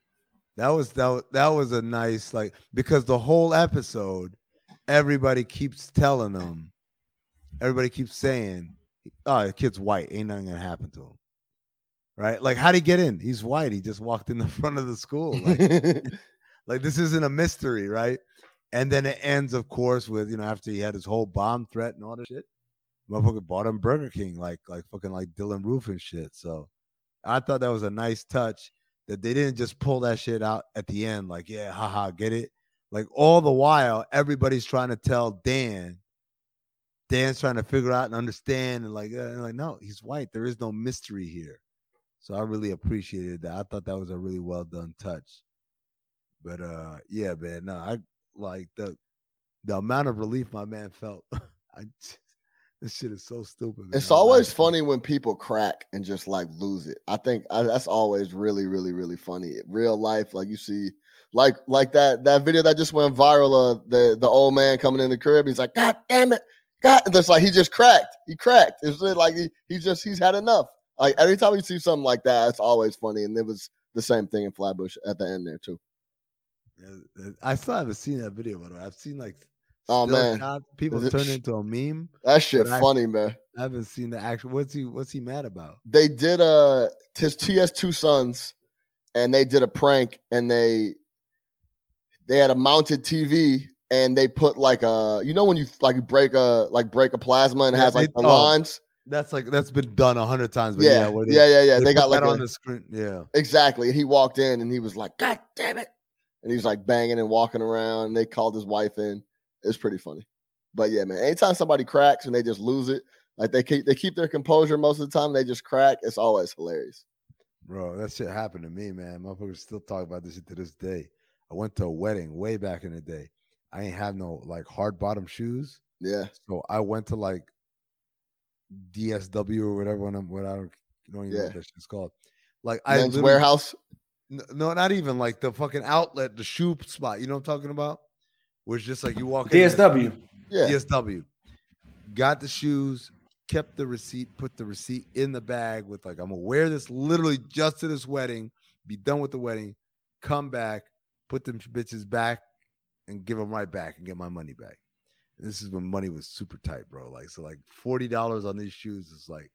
That was that was, that was a nice like because the whole episode, everybody keeps telling them, everybody keeps saying, "Oh, the kid's white, ain't nothing gonna happen to him." Right? Like, how'd he get in? He's white. He just walked in the front of the school. Like, like this isn't a mystery, right? And then it ends, of course, with you know after he had his whole bomb threat and all that shit, motherfucker bought him Burger King, like like fucking like Dylann Roof and shit. So I thought that was a nice touch that they didn't just pull that shit out at the end, like, yeah, haha, get it? Like all the while, everybody's trying to tell Dan. Dan's trying to figure out and understand, and like, uh, and like, no, he's white. There is no mystery here. So I really appreciated that. I thought that was a really well done touch. But uh, yeah, man, no, I like the the amount of relief my man felt. I just, this shit is so stupid. man. It's always laughing. funny when people crack and just like lose it. I think I, that's always really, really, really funny. Real life, like you see, like like that that video that just went viral. Uh, the the old man coming in the crib. He's like, God damn it, God! And it's like he just cracked. He cracked. It's really like he he just he's had enough. Like every time you see something like that, it's always funny. And it was the same thing in Flatbush at the end there too. Yeah, uh, I still haven't seen that video, by the way. I've seen like Oh, man. people turn it into a meme. That shit But I- funny, man. I haven't seen the actual. What's he? What's he mad about? they did a his TS two sons, and they did a prank, and they they had a mounted TV, and they put like a you know when you like break a like break a plasma and it Yeah, has like they- the oh, lines. That's like that's been done a hundred times. But Yeah, yeah, where yeah, yeah, yeah. They, got like a- on the screen. Yeah, exactly. And he walked in, and he was like, "God damn it!" And he was like banging and walking around. And they called his wife in. It's pretty funny. But yeah, man. Anytime somebody cracks and they just lose it, like they keep they keep their composure most of the time. They just crack. It's always hilarious. bro, that shit happened to me, man. Motherfuckers still talk about this shit to this day. I went to a wedding way back in the day. I ain't have no like hard bottom shoes, Yeah. so I went to like DSW or whatever. When I'm, what I don't, know Yeah. what that shit's called. Like I Men's literally- warehouse. N- No, not even like the fucking outlet, the shoe spot. You know what I'm talking about? Where it's just like you walk in. DSW. Yeah. DSW. Got the shoes, kept the receipt, put the receipt in the bag with like, I'm gonna wear this literally just to this wedding, be done with the wedding, come back, put them bitches back, and give them right back and get my money back. And this is when money was super tight, bro. Like, so like $40 on these shoes is like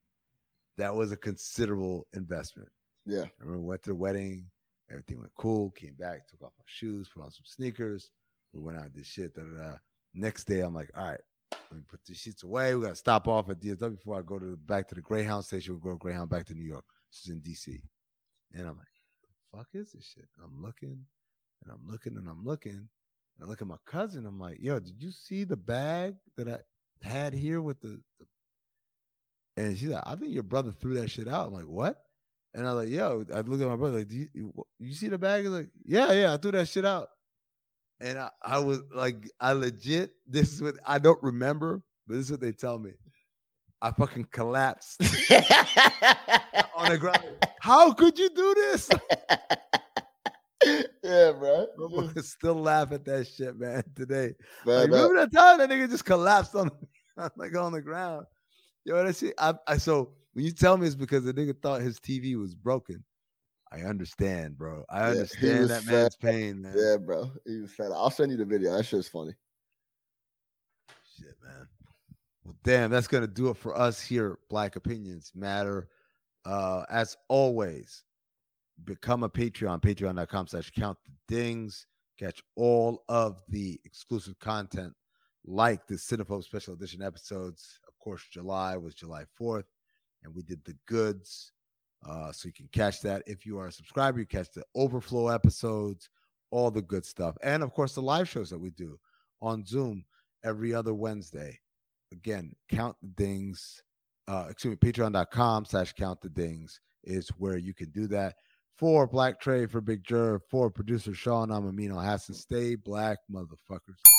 that was a considerable investment. Yeah. I remember we went to the wedding, everything went cool, came back, took off my shoes, put on some sneakers. We went out, did shit. Da, da, da. Next day, I'm like, all right, let me put these sheets away. We gotta stop off at DSW before I go to back to the Greyhound station. We go Greyhound back to New York. This is in DC. And I'm like, the fuck is this shit? I'm looking and I'm looking and I'm looking. And I look at my cousin. I'm like, yo, did you see the bag that I had here with the, the and she's like, I think your brother threw that shit out. I'm like, what? And I was like, yo, I look at my brother, like, do you, you, see the bag? He's like, yeah, yeah, I threw that shit out. And I, I was like, I legit, this is what I don't remember, but this is what they tell me. I fucking collapsed on the ground. How could you do this? yeah, bro. Motherfuckers still laugh at that shit, man, today. Man, Like, remember that time that nigga just collapsed on like on the ground? Yo, that shit. I, I so when you tell me it's because the nigga thought his TV was broken, I understand, bro. I Yeah, understand that fat. man's pain, man. Yeah, bro. He was fat. I'll send you the video. That shit's funny. Shit, man. Well, damn, that's gonna do it for us here. Black Opinions Matter. Uh, as always, become a Patreon, patreon.com slash count the dings. Catch all of the exclusive content like the Cinephobe special edition episodes. Of course, July was July 4th, and we did the goods. Uh, so you can catch that. If you are a subscriber, you catch the overflow episodes, all the good stuff. And of course, the live shows that we do on Zoom every other Wednesday. Again, count the dings. Uh, excuse me, patreon.com slash count the dings is where you can do that. For Black Trade, for Big Jer, for producer Sean, I'm Amin Elhassan. Stay black, motherfuckers.